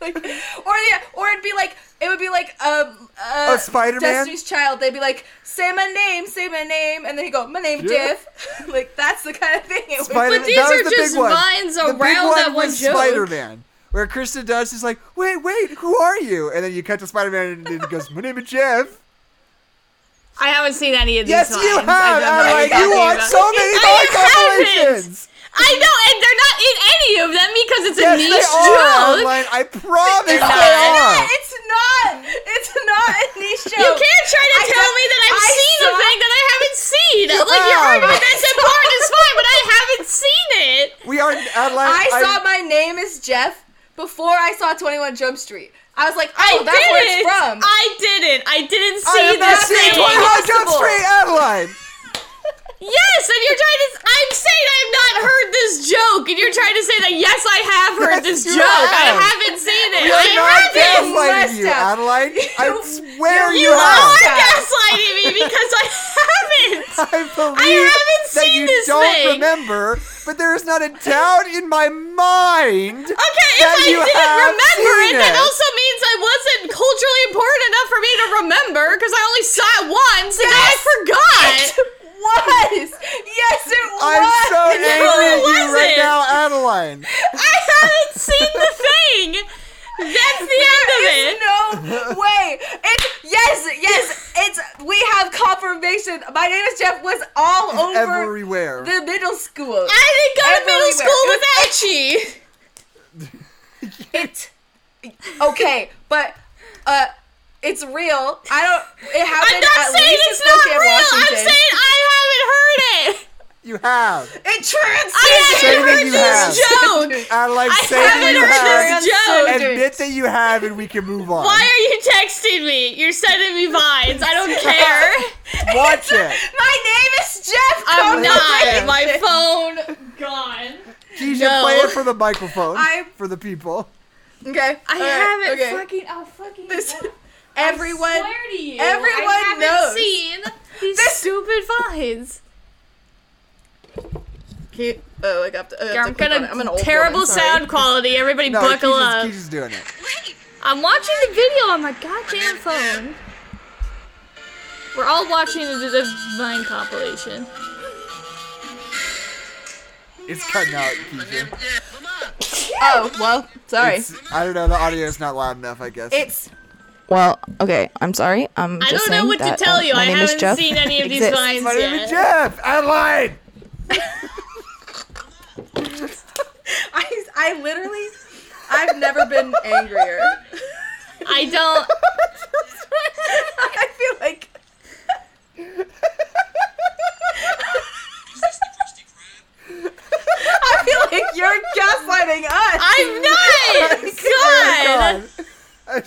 Like, or yeah, or it'd be like it would be like um uh, Oh, Spider-Man? Destiny's Child. They'd be like, "Say my name, say my name," and then you go, "My name Jeff. Jeff." like that's the kind of thing it would Spider- But these that was are the just big one. vines the big around one that one joke. Spider-Man, where Kirsten Dunst is like, "Wait, wait, who are you?" And then you cut to Spider-Man, and he goes, "My name is Jeff." I haven't seen any of these Yes, vines. you have. I'm like, you're you talking watch about. so many I Vine haven't. compilations. I know, and they're not in any of them because it's a niche they are, joke. Adeline. I promise they not. are. It's not. It's not a niche joke. You can't try to I tell don't- me that I've I seen a thing that I haven't seen. You like your have. argument that's important is fine, but I haven't seen it. We are Adeline. I I'm- saw my name is Jeff before I saw 21 Jump Street. I was like, oh, I that's where it's didn't. from. I didn't. I didn't I see have not this seen thing. 21 Jump Impossible. Street, Adeline. Yes, and you're trying to. I'm saying I have not heard this joke, and you're trying to say that yes, I have heard Yes, this you joke. I have. haven't seen it. We I are not gaslighting you. Adeline. I swear You you, are have. have. gaslighting me because I haven't. I believe haven't that seen you this don't thing. remember, but there is not a doubt in my mind. Okay, if I you didn't remember it, seen that it. also means I wasn't culturally important enough for me to remember because I only saw it once and then I forgot. It was. Yes, it was. I'm so No, angry it at you right wasn't. now, Adeline. I haven't seen the thing. That's the end of it. No way. It's yes, yes. It's we have confirmation. My name is Jeff was all over Everywhere. the middle school. I didn't go to middle school It with was Etchy. It okay, but uh, it's real. I don't. It I'm happened not at saying least it's in not Spokane, real. Washington. I'm saying I haven't heard it. You have. it I transcends. Say haven't heard this have. joke. Adeline, I say that haven't you heard have. this joke. Admit that you have, and we can move on. Why are you texting me? You're sending me vines. I don't care. Watch it. My name is Jeff. I'm not. My phone gone. Keisha, No. play it for the microphone. I- for the people. Okay. I all right, haven't okay. fucking. I'll fucking. This. I Everyone. swear to you, everyone I haven't knows. seen these This- stupid vines. He- oh, I got to. I I'm click gonna. I'm an old terrible woman, sound quality. Everybody No, buckle Keisha's, up. Keisha's doing it. I'm watching the video on my goddamn phone. We're all watching the, the Vine compilation. It's cutting out, Keisha. Oh well, sorry. It's, I don't know. The audio is not loud enough. I guess. It's Well, okay, I'm sorry. I'm I just don't know saying what to that, tell um, you. My I name is haven't Jeff. seen any of these exists. vines My name is Jeff. Adeline. I. I literally. I've never been angrier. I don't. I feel like. I feel like you're gaslighting us. I'm not. Oh, God. God. I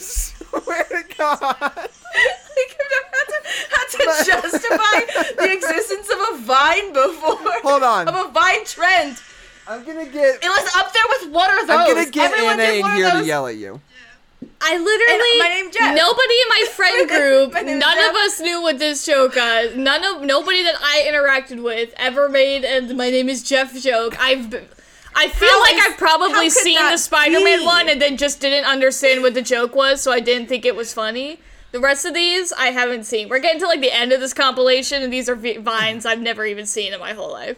swear to God. Like, I've never had to, had to justify the existence of a vine before. Hold on. Of a vine trend. I'm gonna get. It was up there with what are those? I'm gonna get Everyone Anna in here to yell at you. I literally. And my name's Jeff. Nobody in my friend group, My name's none of us knew what this joke was. None of nobody that I interacted with ever made and my name is Jeff joke. I've been, I feel How like is- I've probably seen the Spider-Man be? one and then just didn't understand what the joke was, so I didn't think it was funny. The rest of these I haven't seen. We're getting to like the end of this compilation, and these are vi- vines I've never even seen in my whole life.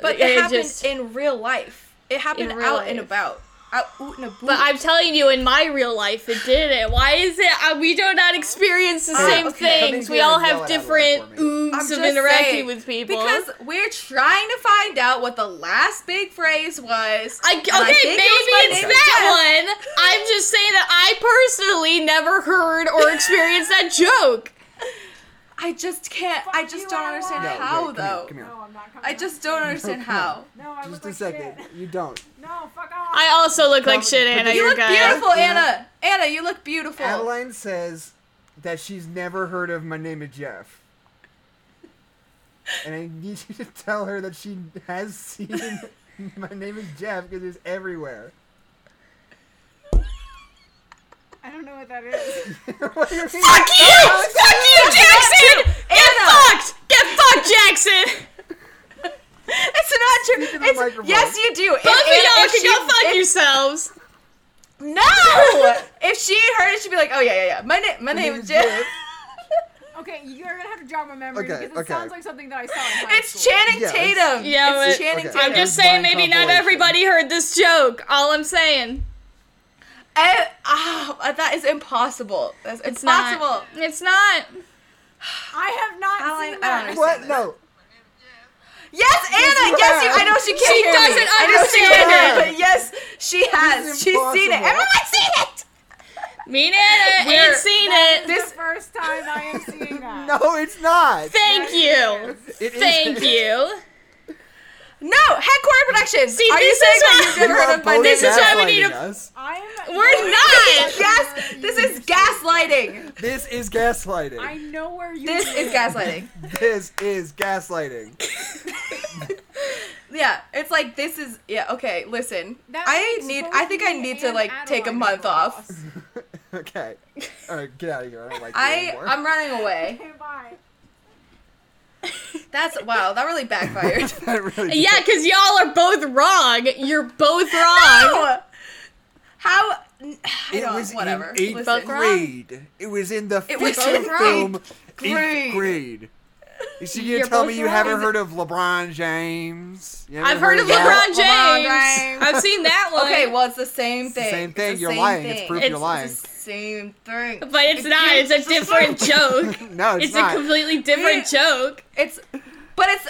But it it happened just- in real life. It happened In real out life. about. Out, oot and about. But I'm telling you, in my real life, it didn't. Why is it uh, we do not experience the same okay. things? We all have yell at Adeline different for me. ooms I'm of interacting saying, with people. Because we're trying to find out what the last big phrase was. I, okay, I maybe it it's that one. I'm just saying that I personally never heard or experienced that joke. I just can't. I just don't Ella. understand No, how wait, come though. Here, come here. No, I'm not coming. I just don't understand come on. how. No, I Just look a like second. shit. You don't. No, fuck off. I also look like shit, Anna. you You look good. beautiful, Anna. Anna. Anna, you look beautiful. Adeline says that she's never heard of My Name is Jeff. And I need you to tell her that she has seen My Name is Jeff because it's everywhere. I don't know what that is. what do you mean? Fuck you! Fuck you, Jackson! Get Anna. fucked! Get fucked, Jackson! It's not true. Speak in the It's, yes, you do. If- Both of if- y'all if can she- go fuck if- yourselves. No! if she heard it, she'd be like, "Oh yeah, yeah, yeah. My name, my name is Jeff." Okay, you're gonna have to jog my memory Okay, because it okay. sounds like something that I saw in high It's school. Channing Yes. Tatum. Yeah, it's but- Channing Okay. Tatum. I'm just saying, maybe not everybody heard this joke. All I'm saying. Eh, ah, that is impossible. That's It's impossible. not. It's not. I have not Adeline, seen I that. don't What? No. Yes, Anna. you Yes, you. I know she can't She hear doesn't me. I know she understand can't hear it. But yes, she has. She's seen it. Everyone's seen it. Me and Anna We're- ain't seen it. This This- is the first time I am seeing that. No, it's not. Thank you. It is- Thank you. No, headquarter productions. See, Are you this saying is that why- you've never heard of my This is why we need gaslighting a- us. I am. We're not. Gas. This is gaslighting. This is gaslighting. I know where you. This is gaslighting. This is gaslighting. Yeah, it's like this is yeah. Okay, listen. That I need. I think I need to and like take a month have off. okay. All right, get out of here. I don't like you I anymore. I'm running away. Okay, bye. That's wow. That really backfired. That really. Yeah, because y'all are both wrong. You're both wrong. No! How? I It don't, was whatever. in eighth Listen. grade. It was in the It was feature film Grade. eighth grade. Is she You're tell me you right. haven't heard of LeBron James? I've heard of that? LeBron LeBron James. James. I've seen that one. Okay, well it's the same It's the thing. same It's thing. the You're same lying. thing. It's proof It's- you're lying. It's the same thing. but it's not. It's a different joke. no, it's, It's not. a completely different Yeah. joke. It's, but it's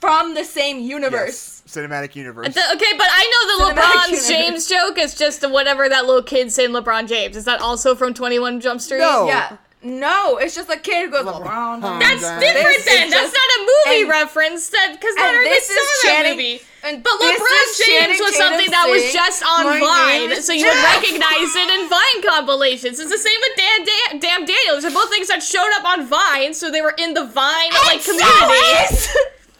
from the same universe. Yes, cinematic universe. The- okay, but I know the Cinematic LeBron. James joke is just whatever that little kid saying LeBron James. Is that also from 21 Jump Street? No. Yeah. No, it's just a kid who goes LeBron LeBron. That's James. different This then. That's just- not a movie and- reference. That because not and this saw is that Channing- movie. and But LeBron James Channing was Tatum something that was just on Vine, so you would recognize it in Vine compilations. It's the same with Dan, Dan, Damn Daniels. They're both things that showed up on Vine, so they were in the Vine like So community. is-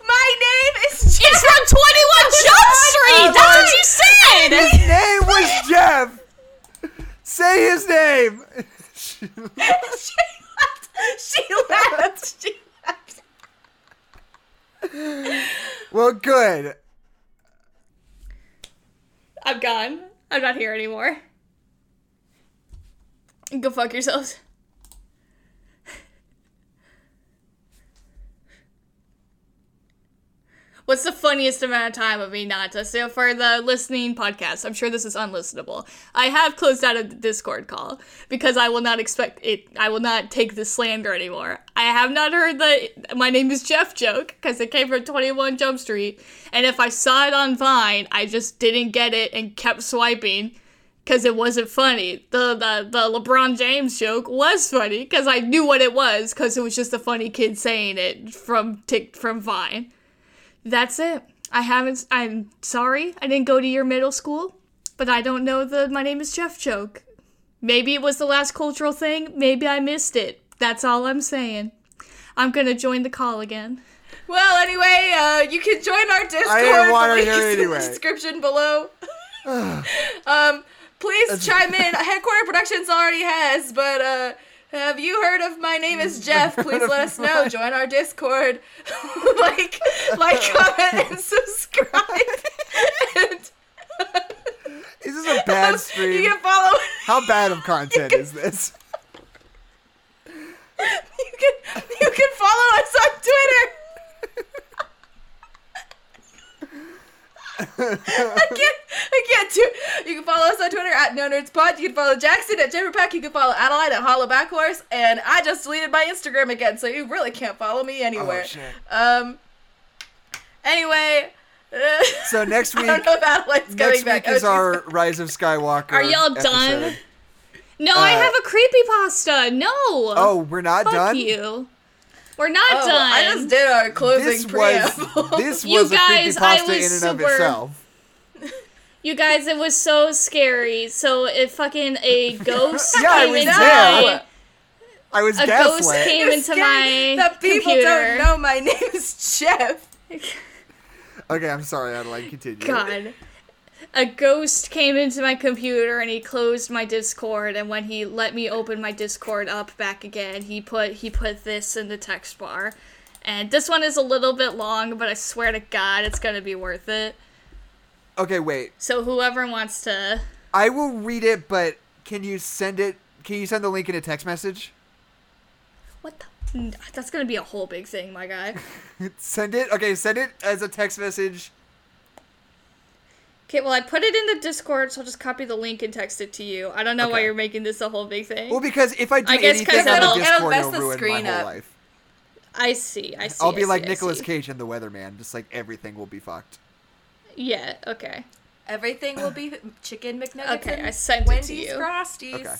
My name is Jeff. It's from 21 Jump Street. That's what you said. His name was Jeff. Say his name. She left. She left. She left. well, good. I'm gone. I'm not here anymore. Go fuck yourselves. What's the funniest amount of time of me not to? So for the listening podcast, I'm sure this is unlistenable. I have closed out of the Discord call because I will not expect it. I will not take the slander anymore. I have not heard the "my name is Jeff" joke because it came from 21 Jump Street, and if I saw it on Vine, I just didn't get it and kept swiping because it wasn't funny. The, the the LeBron James joke was funny because I knew what it was because it was just a funny kid saying it from tick from Vine. That's it. I haven't. I'm sorry. I didn't go to your middle school, but I don't know the "my name is Jeff" joke. Maybe it was the last cultural thing. Maybe I missed it. That's all I'm saying. I'm gonna join the call again. Well, anyway, uh, you can join our Discord. didn't want the her link in anyway. the description below. um, please chime in. Headquarter Productions already has, but uh, have you heard of My Name is Jeff? Please let us know. Join our Discord. like, like, comment, and subscribe. and, Is this a bad stream. you can follow. How bad of content is this? You can you can follow us on Twitter. I can't I can't do You can follow us on Twitter at No Nerds Pod. You can follow Jackson at Jimmerpack. You can follow Adeline at Hollow Backhorse. And I just deleted my Instagram again, so you really can't follow me anywhere. Oh, shit. Um. Anyway. uh, So next week. I week, don't know if Adeline's coming next back. week is Oh, our Rise of Skywalker. Are y'all done? episode. No, I Uh, have a creepy pasta. No. Oh, we're not fuck done. you. We're not Oh, done. I just did our closing This preamble. was this You was a guys, I creepypasta in was and of super- itself. You guys, it was so scary. So if fucking a ghost Yeah, I came was into there. my I was a gaslit. ghost came You're into my The people computer. don't know my name is Jeff. Okay, I'm sorry, Adeline. Continue. God. A ghost came into my computer and he closed my Discord and when he let me open my Discord up back again, he put he put this in the text bar. And this one is a little bit long, but I swear to God it's gonna be worth it. Okay, wait. So whoever wants to I will read it, but can you send it? Can you send the link in a text message? What the that's gonna be a whole big thing, my guy. Send it. Okay, send it as a text message. Okay, well I put it in the Discord, so I'll just copy the link and text it to you. I don't know why you're making this a whole big thing. Well, because if I do I guess 'cause anything on it'll- the it'll mess it'll the ruin my screen whole up. life. I see. I see. I'll I be like see, I Nicolas see. Cage and the Weatherman, just like everything will be fucked. Yeah. Okay. Everything will be chicken McNuggets. Okay, and I sent it to Wendy's you. Frosties. Okay.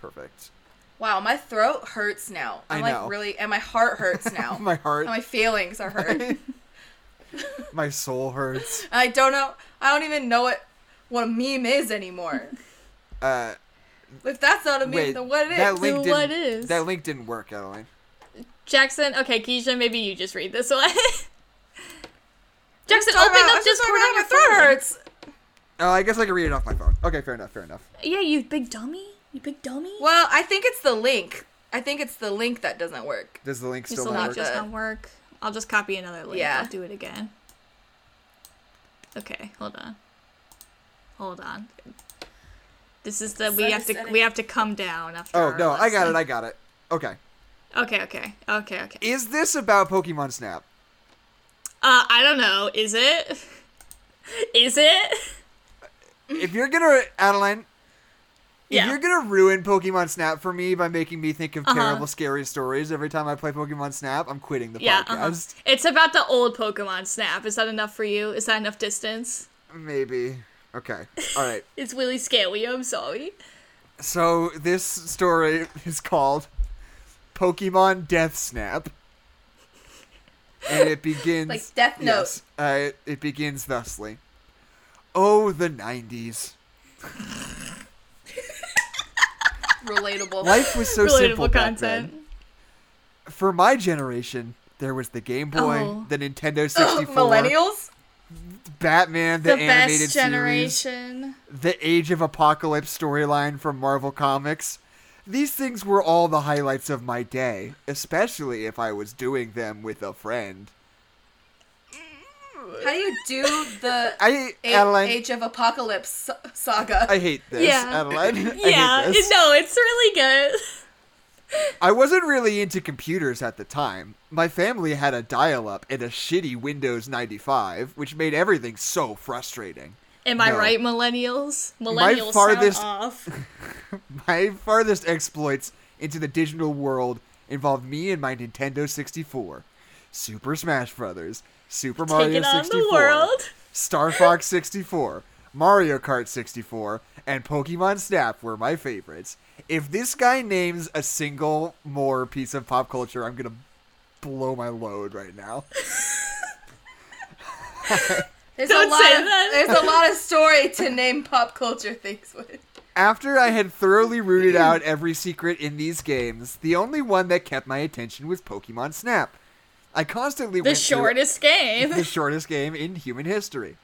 Perfect. Wow, my throat hurts now. I I'm know. like really, and my heart hurts now. My heart, And my feelings are hurt. my soul hurts. I don't know. I don't even know what what a meme is anymore. Uh, If that's not a meme, wait, then what it is? that link what is? That link didn't work, Adeline. Jackson. Okay, Keisha. Maybe you just read this one. Jackson, open about- up just talk Discord about on your throat phone. hurts. Oh, I guess I can read it off my phone. Okay, fair enough. Fair enough. Yeah, you big dummy. You big dummy. Well, I think it's the link. I think it's the link that doesn't work. Does the link Just still the not link work? does not work. I'll just copy another link. Yeah. I'll do it again. Okay, hold on. Hold on. This is the we Set have to setting. we have to come down after. Oh our no, I got it. I got it. Okay. Okay, okay, okay, okay. Is this about Pokemon Snap? Uh, I don't know. Is it? Is it? If you're gonna, Adeline, if Yeah. you're gonna ruin Pokemon Snap for me by making me think of Uh-huh. terrible, scary stories every time I play Pokemon Snap, I'm quitting the Yeah. Uh-huh. podcast. It's about the old Pokemon Snap. Is that enough for you? Is that enough distance? Maybe. Okay. All right. It's Willy scary. I'm sorry. So this story is called Pokemon Death Snap. And it begins Like Death Note. Yes, uh, it begins thusly. Oh, the 90s. Relatable. Life was so simple Relatable back then. For my generation, there was the Game Boy, Oh. the Nintendo 64, Millennials? Batman, the, The, animated best series, the Age of Apocalypse storyline from Marvel Comics. These things were all the highlights of my day, especially if I was doing them with a friend. How do you do the I, A- Adeline, Age of Apocalypse saga? I hate this, Yeah. Adeline. Yeah. I hate this. No, it's really good. I wasn't really into computers at the time. My family had a dial up and a shitty Windows 95, which made everything so frustrating. Am I No. right, millennials? Millennials farthest- sound off. My farthest exploits into the digital world involved me and my Nintendo 64, Super Smash Bros., Super Mario 64, world. Star Fox 64, Mario Kart 64, and Pokemon Snap were my favorites. If this guy names a single more piece of pop culture, I'm gonna blow my load right now. There's Don't a lot say of that. there's a lot of story to name pop culture things with. After I had thoroughly rooted out every secret in these games, the only one that kept my attention was Pokemon Snap. I constantly The went through- shortest game. the shortest game in human history.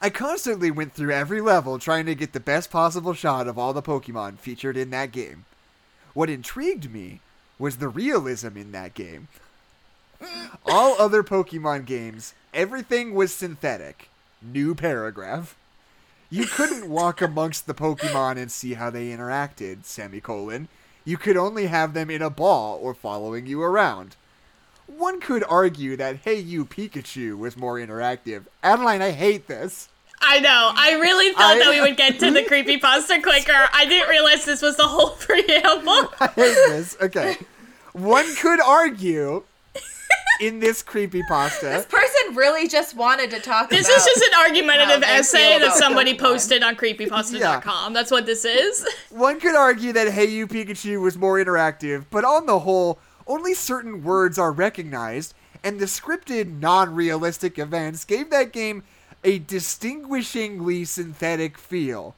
I constantly went through every level trying to get the best possible shot of all the Pokemon featured in that game. What intrigued me was the realism in that game. All other Pokemon games, everything was synthetic. New paragraph. You couldn't walk amongst the Pokemon and see how they interacted, semicolon. You could only have them in a ball or following you around. One could argue that Hey You Pikachu was more interactive. Adeline, I hate this. I know. I really thought I- that we would get to the creepypasta quicker. I didn't realize this was the whole preamble. I hate this. Okay. One could argue in this creepypasta. This person really just wanted to talk This about. is just an argumentative essay that somebody Pokemon. posted on creepypasta.com. That's what this is. One could argue that Hey You Pikachu was more interactive, but on the whole, only certain words are recognized, and the scripted, non realistic events gave that game a distinguishingly synthetic feel.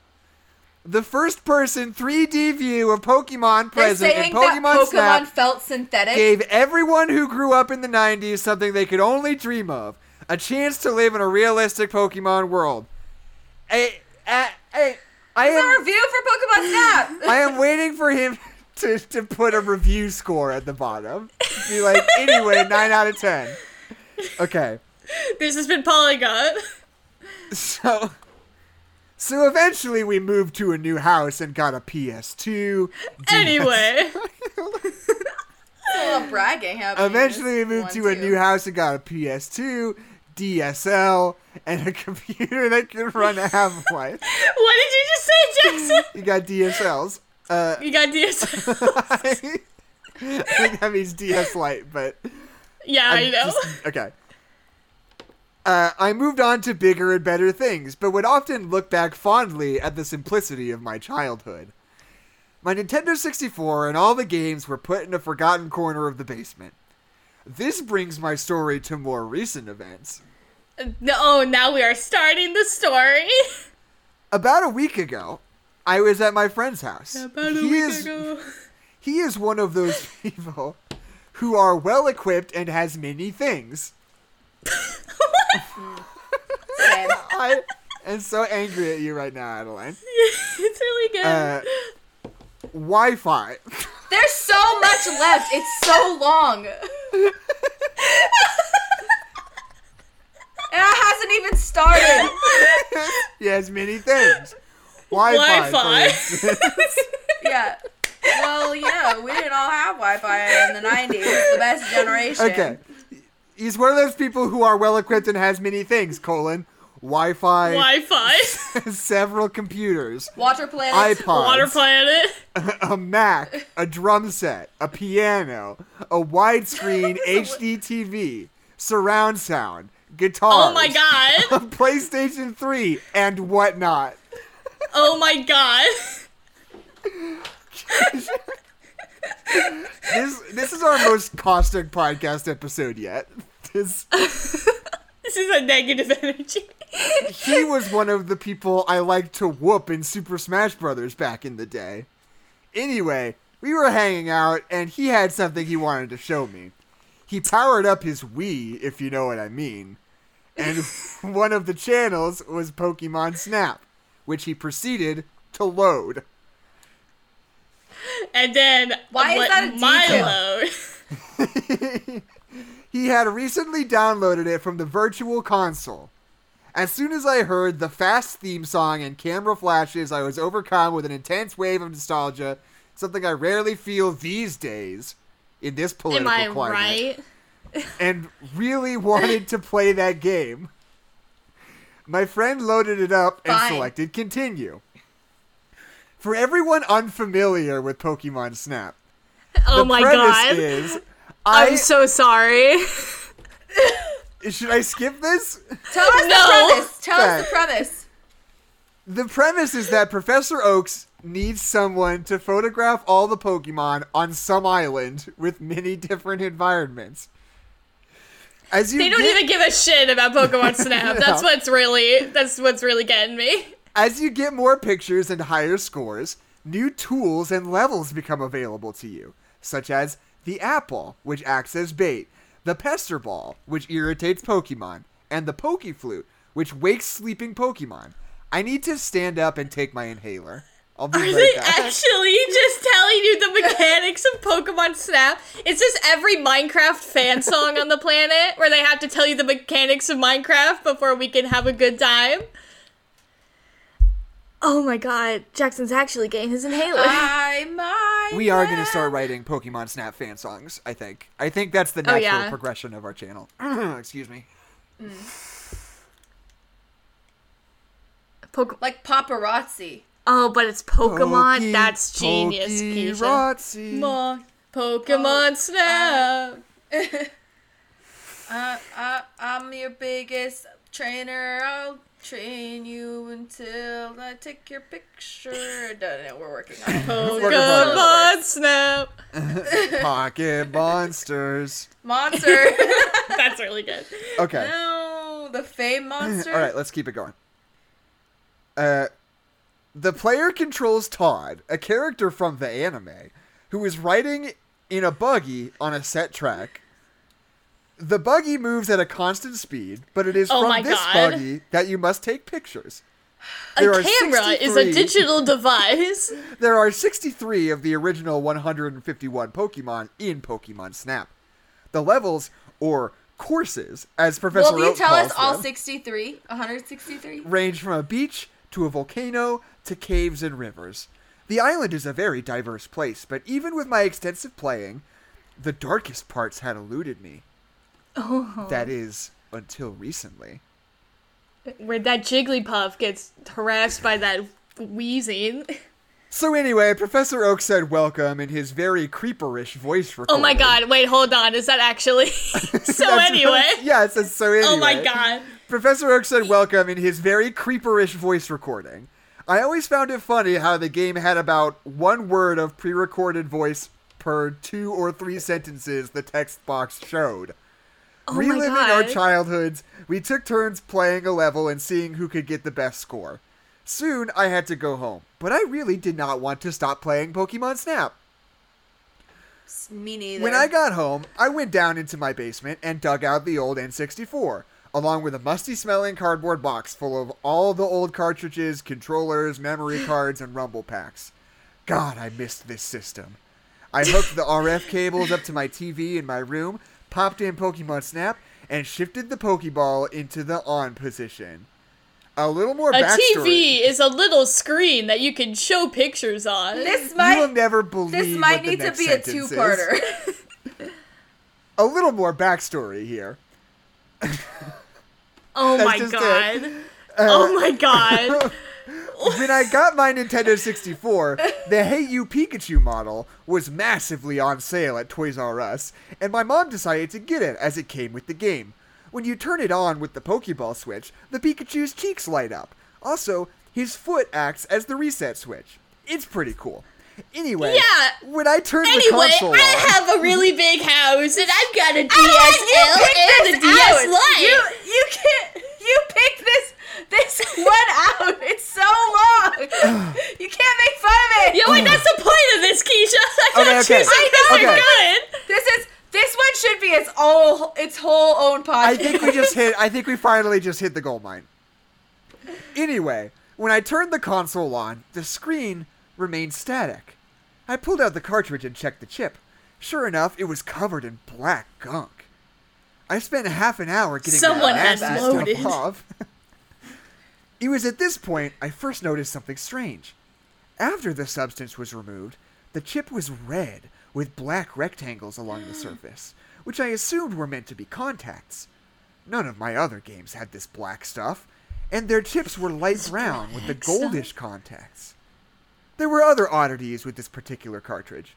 The first person 3D view of Pokemon present in Pokemon Pokemon Snap felt synthetic. gave everyone who grew up in the 90s something they could only dream of a chance to live in a realistic Pokemon world. Hey, uh, hey, I It's a am, review for Pokemon Snap. I am waiting for him to, to put a review score at the bottom. Be like, anyway, 9 out of 10. Okay, This has been Polygon. so. So eventually we moved to a new house and got a PS2. Anyway, a little bragging happening. Eventually, we moved to a new house and got a PS2, DSL, and a computer that could run Half Life. what did you just say, Jackson? You got DSLs. Uh, You got DS. I think that means DS Lite, but Yeah, I I'm know. just- okay. Uh, I moved on to bigger and better things, but would often look back fondly at the simplicity of my childhood. My Nintendo 64 and all the games were put in a forgotten corner of the basement. This brings my story to more recent events. No, now we are starting the story. About a week ago, I was at my friend's house. About a he week is ago. he is one of those people who are well equipped and has many things. Same. I am so angry at you right now, Adeline. it's really good. Uh, Wi-Fi. There's so much left. It's so long. and it hasn't even started. he has many things. Wi-Fi. Wi-Fi. Yeah. Well, you know, we didn't all have Wi-Fi in the '90s. The best generation. okay. He's one of those people who are well equipped and has many things. Colon. Wi-Fi. Wi-Fi, several computers. Water Planet. iPods. Water Planet. a Mac, a drum set, a piano, a widescreen HD TV, surround sound, oh guitars. Oh my god. A PlayStation 3 and whatnot. Oh my god. This this is our most caustic podcast episode yet. This This is a negative energy. he was one of the people I liked to whoop in Super Smash Brothers back in the day. Anyway, we were hanging out and he had something he wanted to show me. He powered up his Wii, if you know what I mean. And one of the channels was Pokemon Snap, which he proceeded to load. And then Why is let that a my load. He had recently downloaded it from the Virtual Console. As soon as I heard the fast theme song and camera flashes, I was overcome with an intense wave of nostalgia, something I rarely feel these days in this political Am political I climate, right? and really wanted to play that game. My friend loaded it up and Fine. selected continue. For everyone unfamiliar with Pokemon Snap, Oh the my premise god. is I I'm so sorry. should I skip this? Tell us No. the premise. Tell us the premise. The premise is that Professor Oaks needs someone to photograph all the Pokemon on some island with many different environments. As you They don't get, even give a shit about Pokemon Snap. That's what's really that's what's really getting me. as you get more pictures and higher scores, new tools and levels become available to you, such as the Apple, which acts as bait, the Pester Ball, which irritates Pokemon, and the Pokeflute, which wakes sleeping Pokemon. I need to stand up and take my inhaler. I'll be Are right they back. actually just telling you the mechanics of Pokemon Snap? Is this every Minecraft fan song on the planet where they have to tell you the mechanics of Minecraft before we can have a good time? Oh my god, Jackson's actually getting his inhaler. I might. We are going to start writing Pokemon Snap fan songs, I think. I think that's the oh, natural yeah. progression of our channel. Excuse me. Mm. Poke- like paparazzi. Oh, but it's Pokemon? Poke- That's genius, Keisha. Pokerozzi. Mo- Pokemon Snap. Uh, uh, I'm your biggest trainer. I'll train you until I take your picture. Don't know. We're working on it. Pokemon Snap. Pocket monsters. Monster. That's really good. Okay. no, the fame monster. All right, let's keep it going. Uh, the player controls Todd, a character from the anime, who is riding in a buggy on a set track. The buggy moves at a constant speed, but it is Oh from this God. buggy that you must take pictures. A There are camera is a digital device. There are 63 of the original 151 Pokemon in Pokemon Snap. The levels, or courses, as Professor Will you Oak tell us all them, 63? 163? range from a beach to a volcano to caves and rivers. The island is a very diverse place, but even with my extensive playing, the darkest parts had eluded me. Oh. That is, until recently. Where that Jigglypuff gets harassed by that wheezing. So anyway, Professor Oak said welcome in his very creeperish voice recording. Oh my god, wait, hold on. Is that actually? so anyway. yeah, it says so anyway. Oh my god. Professor Oak said welcome in his very creeperish voice recording. I always found it funny how the game had about one word of pre-recorded voice per two or three sentences the text box showed. Oh Reliving our childhoods, we took turns playing a level and seeing who could get the best score. Soon I had to go home, but I really did not want to stop playing Pokemon Snap. Me neither. When I got home, I went down into my basement and dug out the old N64, along with a musty smelling cardboard box full of all the old cartridges, controllers, memory cards, and rumble packs. God, I missed this system. I hooked the RF cables up to my TV in my room, popped in Pokemon Snap, and shifted the Pokeball into the on position. A little more A backstory. TV is a little screen that you can show pictures on. this might you might will never believe this what might the need to be a two-parter. A little more backstory here. oh That's my god. Uh, oh my god. when I got my Nintendo 64, the Hey You Pikachu model was massively on sale at Toys R Us, and my mom decided to get it as it came with the game. When you turn it on with the Pokeball switch, the Pikachu's cheeks light up. Also, his foot acts as the reset switch. It's pretty cool. Anyway, Yeah. when I turned the Anyway, console I on, have a really big house and I've got a you DSL and a DS. Lite. You you can't you picked this this one out. It's so long. you can't make fun of it. Yeah, wait, that's the point of this, Keisha. I'm Okay, not okay. choosing because Okay. they're good. This is this one should be its all its whole own podcast. I think we just hit. I think we finally just hit the gold mine. Anyway, when I turned the console on, the screen remained static. I pulled out the cartridge and checked the chip. Sure enough, it was covered in black gunk. I spent half an hour getting Someone that has loaded. off. it was at this point I first noticed something strange. After the substance was removed, the chip was red with black rectangles along the surface, which I assumed were meant to be contacts. None of my other games had this black stuff, and their chips were light brown with the stuff? goldish contacts. There were other oddities with this particular cartridge.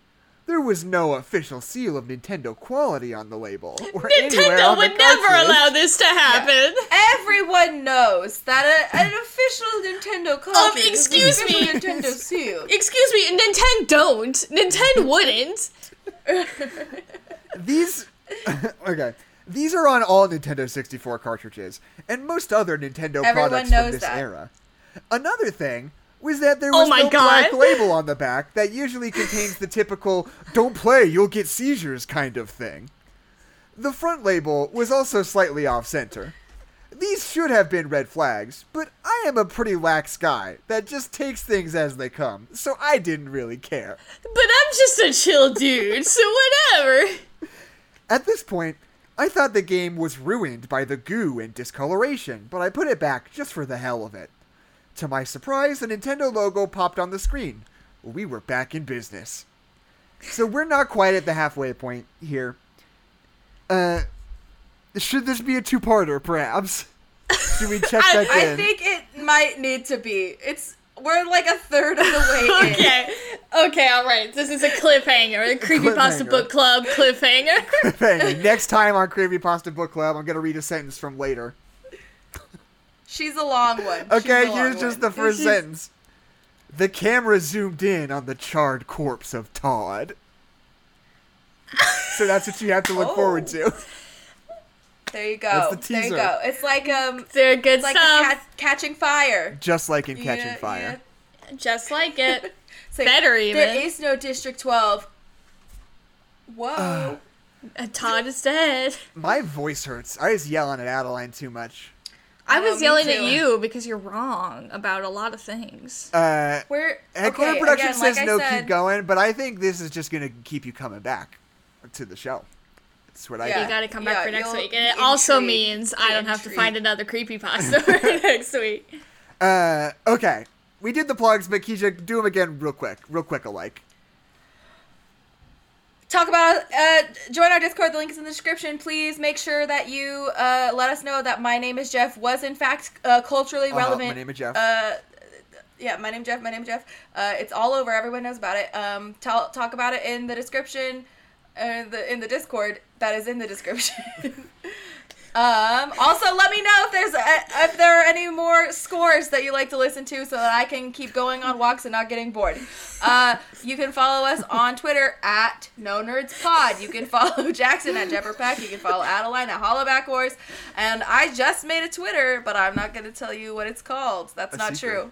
There was no official seal of Nintendo quality on the label, or anywhere Nintendo on the would never cartridge. allow this to happen. Everyone knows that a, an official Nintendo um, cartridge is an excuse official me. Nintendo seal. Excuse me, Nintendo don't. Nintendo wouldn't. These, okay, these are on all Nintendo 64 cartridges and most other Nintendo Everyone products knows from this that. era. Another thing was that there Oh was my no black label on the back that usually contains the typical "Don't play, you'll get seizures" kind of thing. The front label was also slightly off center. These should have been red flags, but I am a pretty lax guy that just takes things as they come, so I didn't really care. But I'm just a chill dude, so whatever. At this point, I thought the game was ruined by the goo and discoloration, but I put it back just for the hell of it. To my surprise, the Nintendo logo popped on the screen. We were back in business. So we're not quite at the halfway point here. Uh, should this be a two-parter, perhaps? Should we check I, back I in? think it might need to be. It's we're like a third of the way in. Okay, okay, all right. This is a cliffhanger. A creepypasta Cliffhanger. book club cliffhanger. Hey, next time on Creepypasta Book Club, I'm gonna read a sentence from later. She's a long one. Okay, long here's just one. the first sentence. The camera zoomed in on the charred corpse of Todd. so that's what you have to look Oh. forward to. There you go. That's the There you go. It's like um, They're good it's like the stuff. cat, catching fire. Just like in Catching Yeah, Fire. Just like it. yeah. Like, Better There even. is no District 12. Whoa. Uh, Todd is dead. My voice hurts. I was yelling at Adeline too much. I Oh, was me yelling at you because you're wrong about a lot of things. Uh, We're Headquarter okay, Production again, says like no, said, keep going, but I think this is just gonna keep you coming back to the show. That's what I Yeah. You gotta come back Yeah, for next week. And it be also means I don't have to find another creepypasta for next week. Uh, okay. We did the plugs, but Keisha, do them again real quick. Real quick alike. Talk about uh join our discord the link is in the description please make sure that you uh let us know that my name is jeff was in fact uh, culturally Uh-huh, relevant my name is Jeff. uh yeah, my name is Jeff. My name is Jeff. Uh, it's all over. Everyone knows about it. Um, talk about it in the description, uh, the in the Discord that is in the description. um, also, let me know if there's a, if there are any more scores that you like to listen to, so that I can keep going on walks and not getting bored. Uh, you can follow us on Twitter at No Nerds Pod. You can follow Jackson at Jepperpeck. You can follow Adeline at Hollowback Wars. And I just made a Twitter, but I'm not going to tell you what it's called. That's A not secret. true.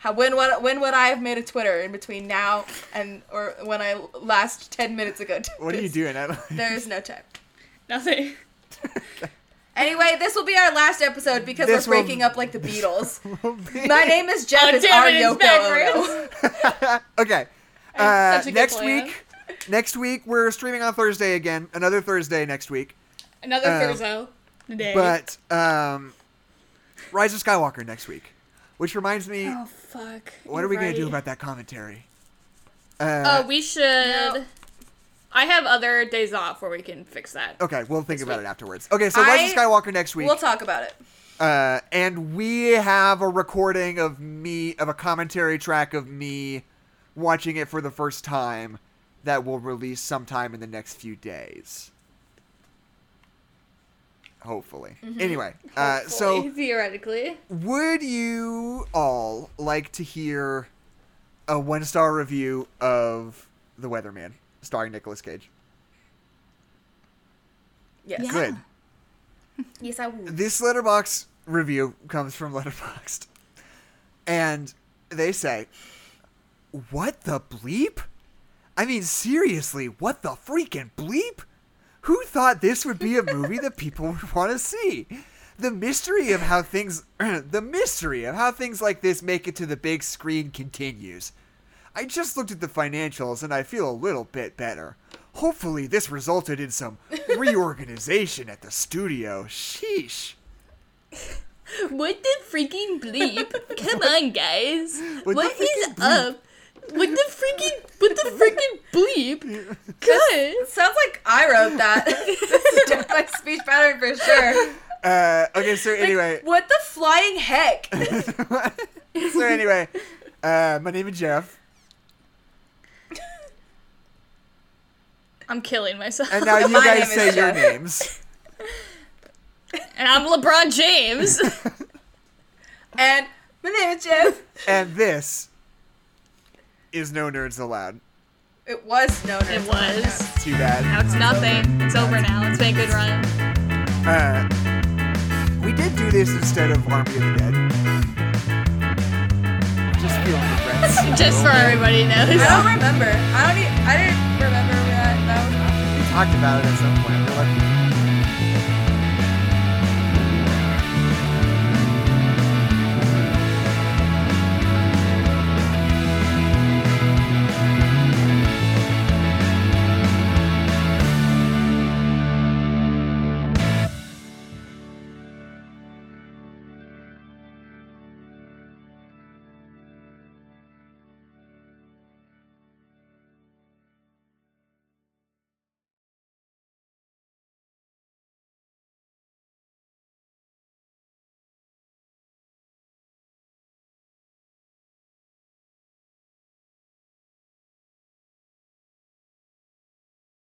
How, when would when would I have made a Twitter in between now and or when I last ten minutes ago? What are you doing, Adeline? There is no time. Nothing. Anyway, this will be our last episode because This we're breaking up like the Beatles. My name is Jeff. Oh, it's damn our it, Yoko backwards. Ono. okay. Uh, such a good next plan. week, next week we're streaming on Thursday again. Another Thursday next week. Another Uh, Thursday. Day. But um, Rise of Skywalker next week, which reminds me, oh fuck. what are You're we gonna do about that commentary? Uh, Oh, we should. I have other days off where we can fix that. okay, we'll think about it afterwards. Okay, so Rise of I- Skywalker next week. We'll talk about it. Uh, and we have a recording of me of a commentary track of me watching it for the first time that will release sometime in the next few days. Hopefully. Anyway, uh, so theoretically, would you all like to hear a one star review of The Weatherman starring Nicolas Cage? Yes. Good. Yes, I will. this Letterboxd review comes from letterboxd and they say what the bleep i mean seriously what the freaking bleep who thought this would be a movie that people would want to see the mystery of how things the mystery of how things like this make it to the big screen continues i just looked at the financials and i feel a little bit better hopefully this resulted in some reorganization at the studio sheesh what the freaking bleep? Come on, guys. What what is bleep? up? What the freaking? What the freaking bleep? Good. Sounds like I wrote that. this is my speech pattern for sure. Uh, okay, so anyway, What the flying heck? so anyway, uh, my name is Jeff, I'm killing myself. and now you My guys say your Jeff. names. And I'm LeBron James. and my name is Jeff. And this is No Nerds Allowed. It was no Nerds it was. Too bad. Now it's nothing. It's over now. It's been a good run. Uh, we did do this instead of Army of the Dead. Just feeling regrets. Just for everybody knows. I don't remember. I don't. E- I didn't remember talked about it at some point. We're like,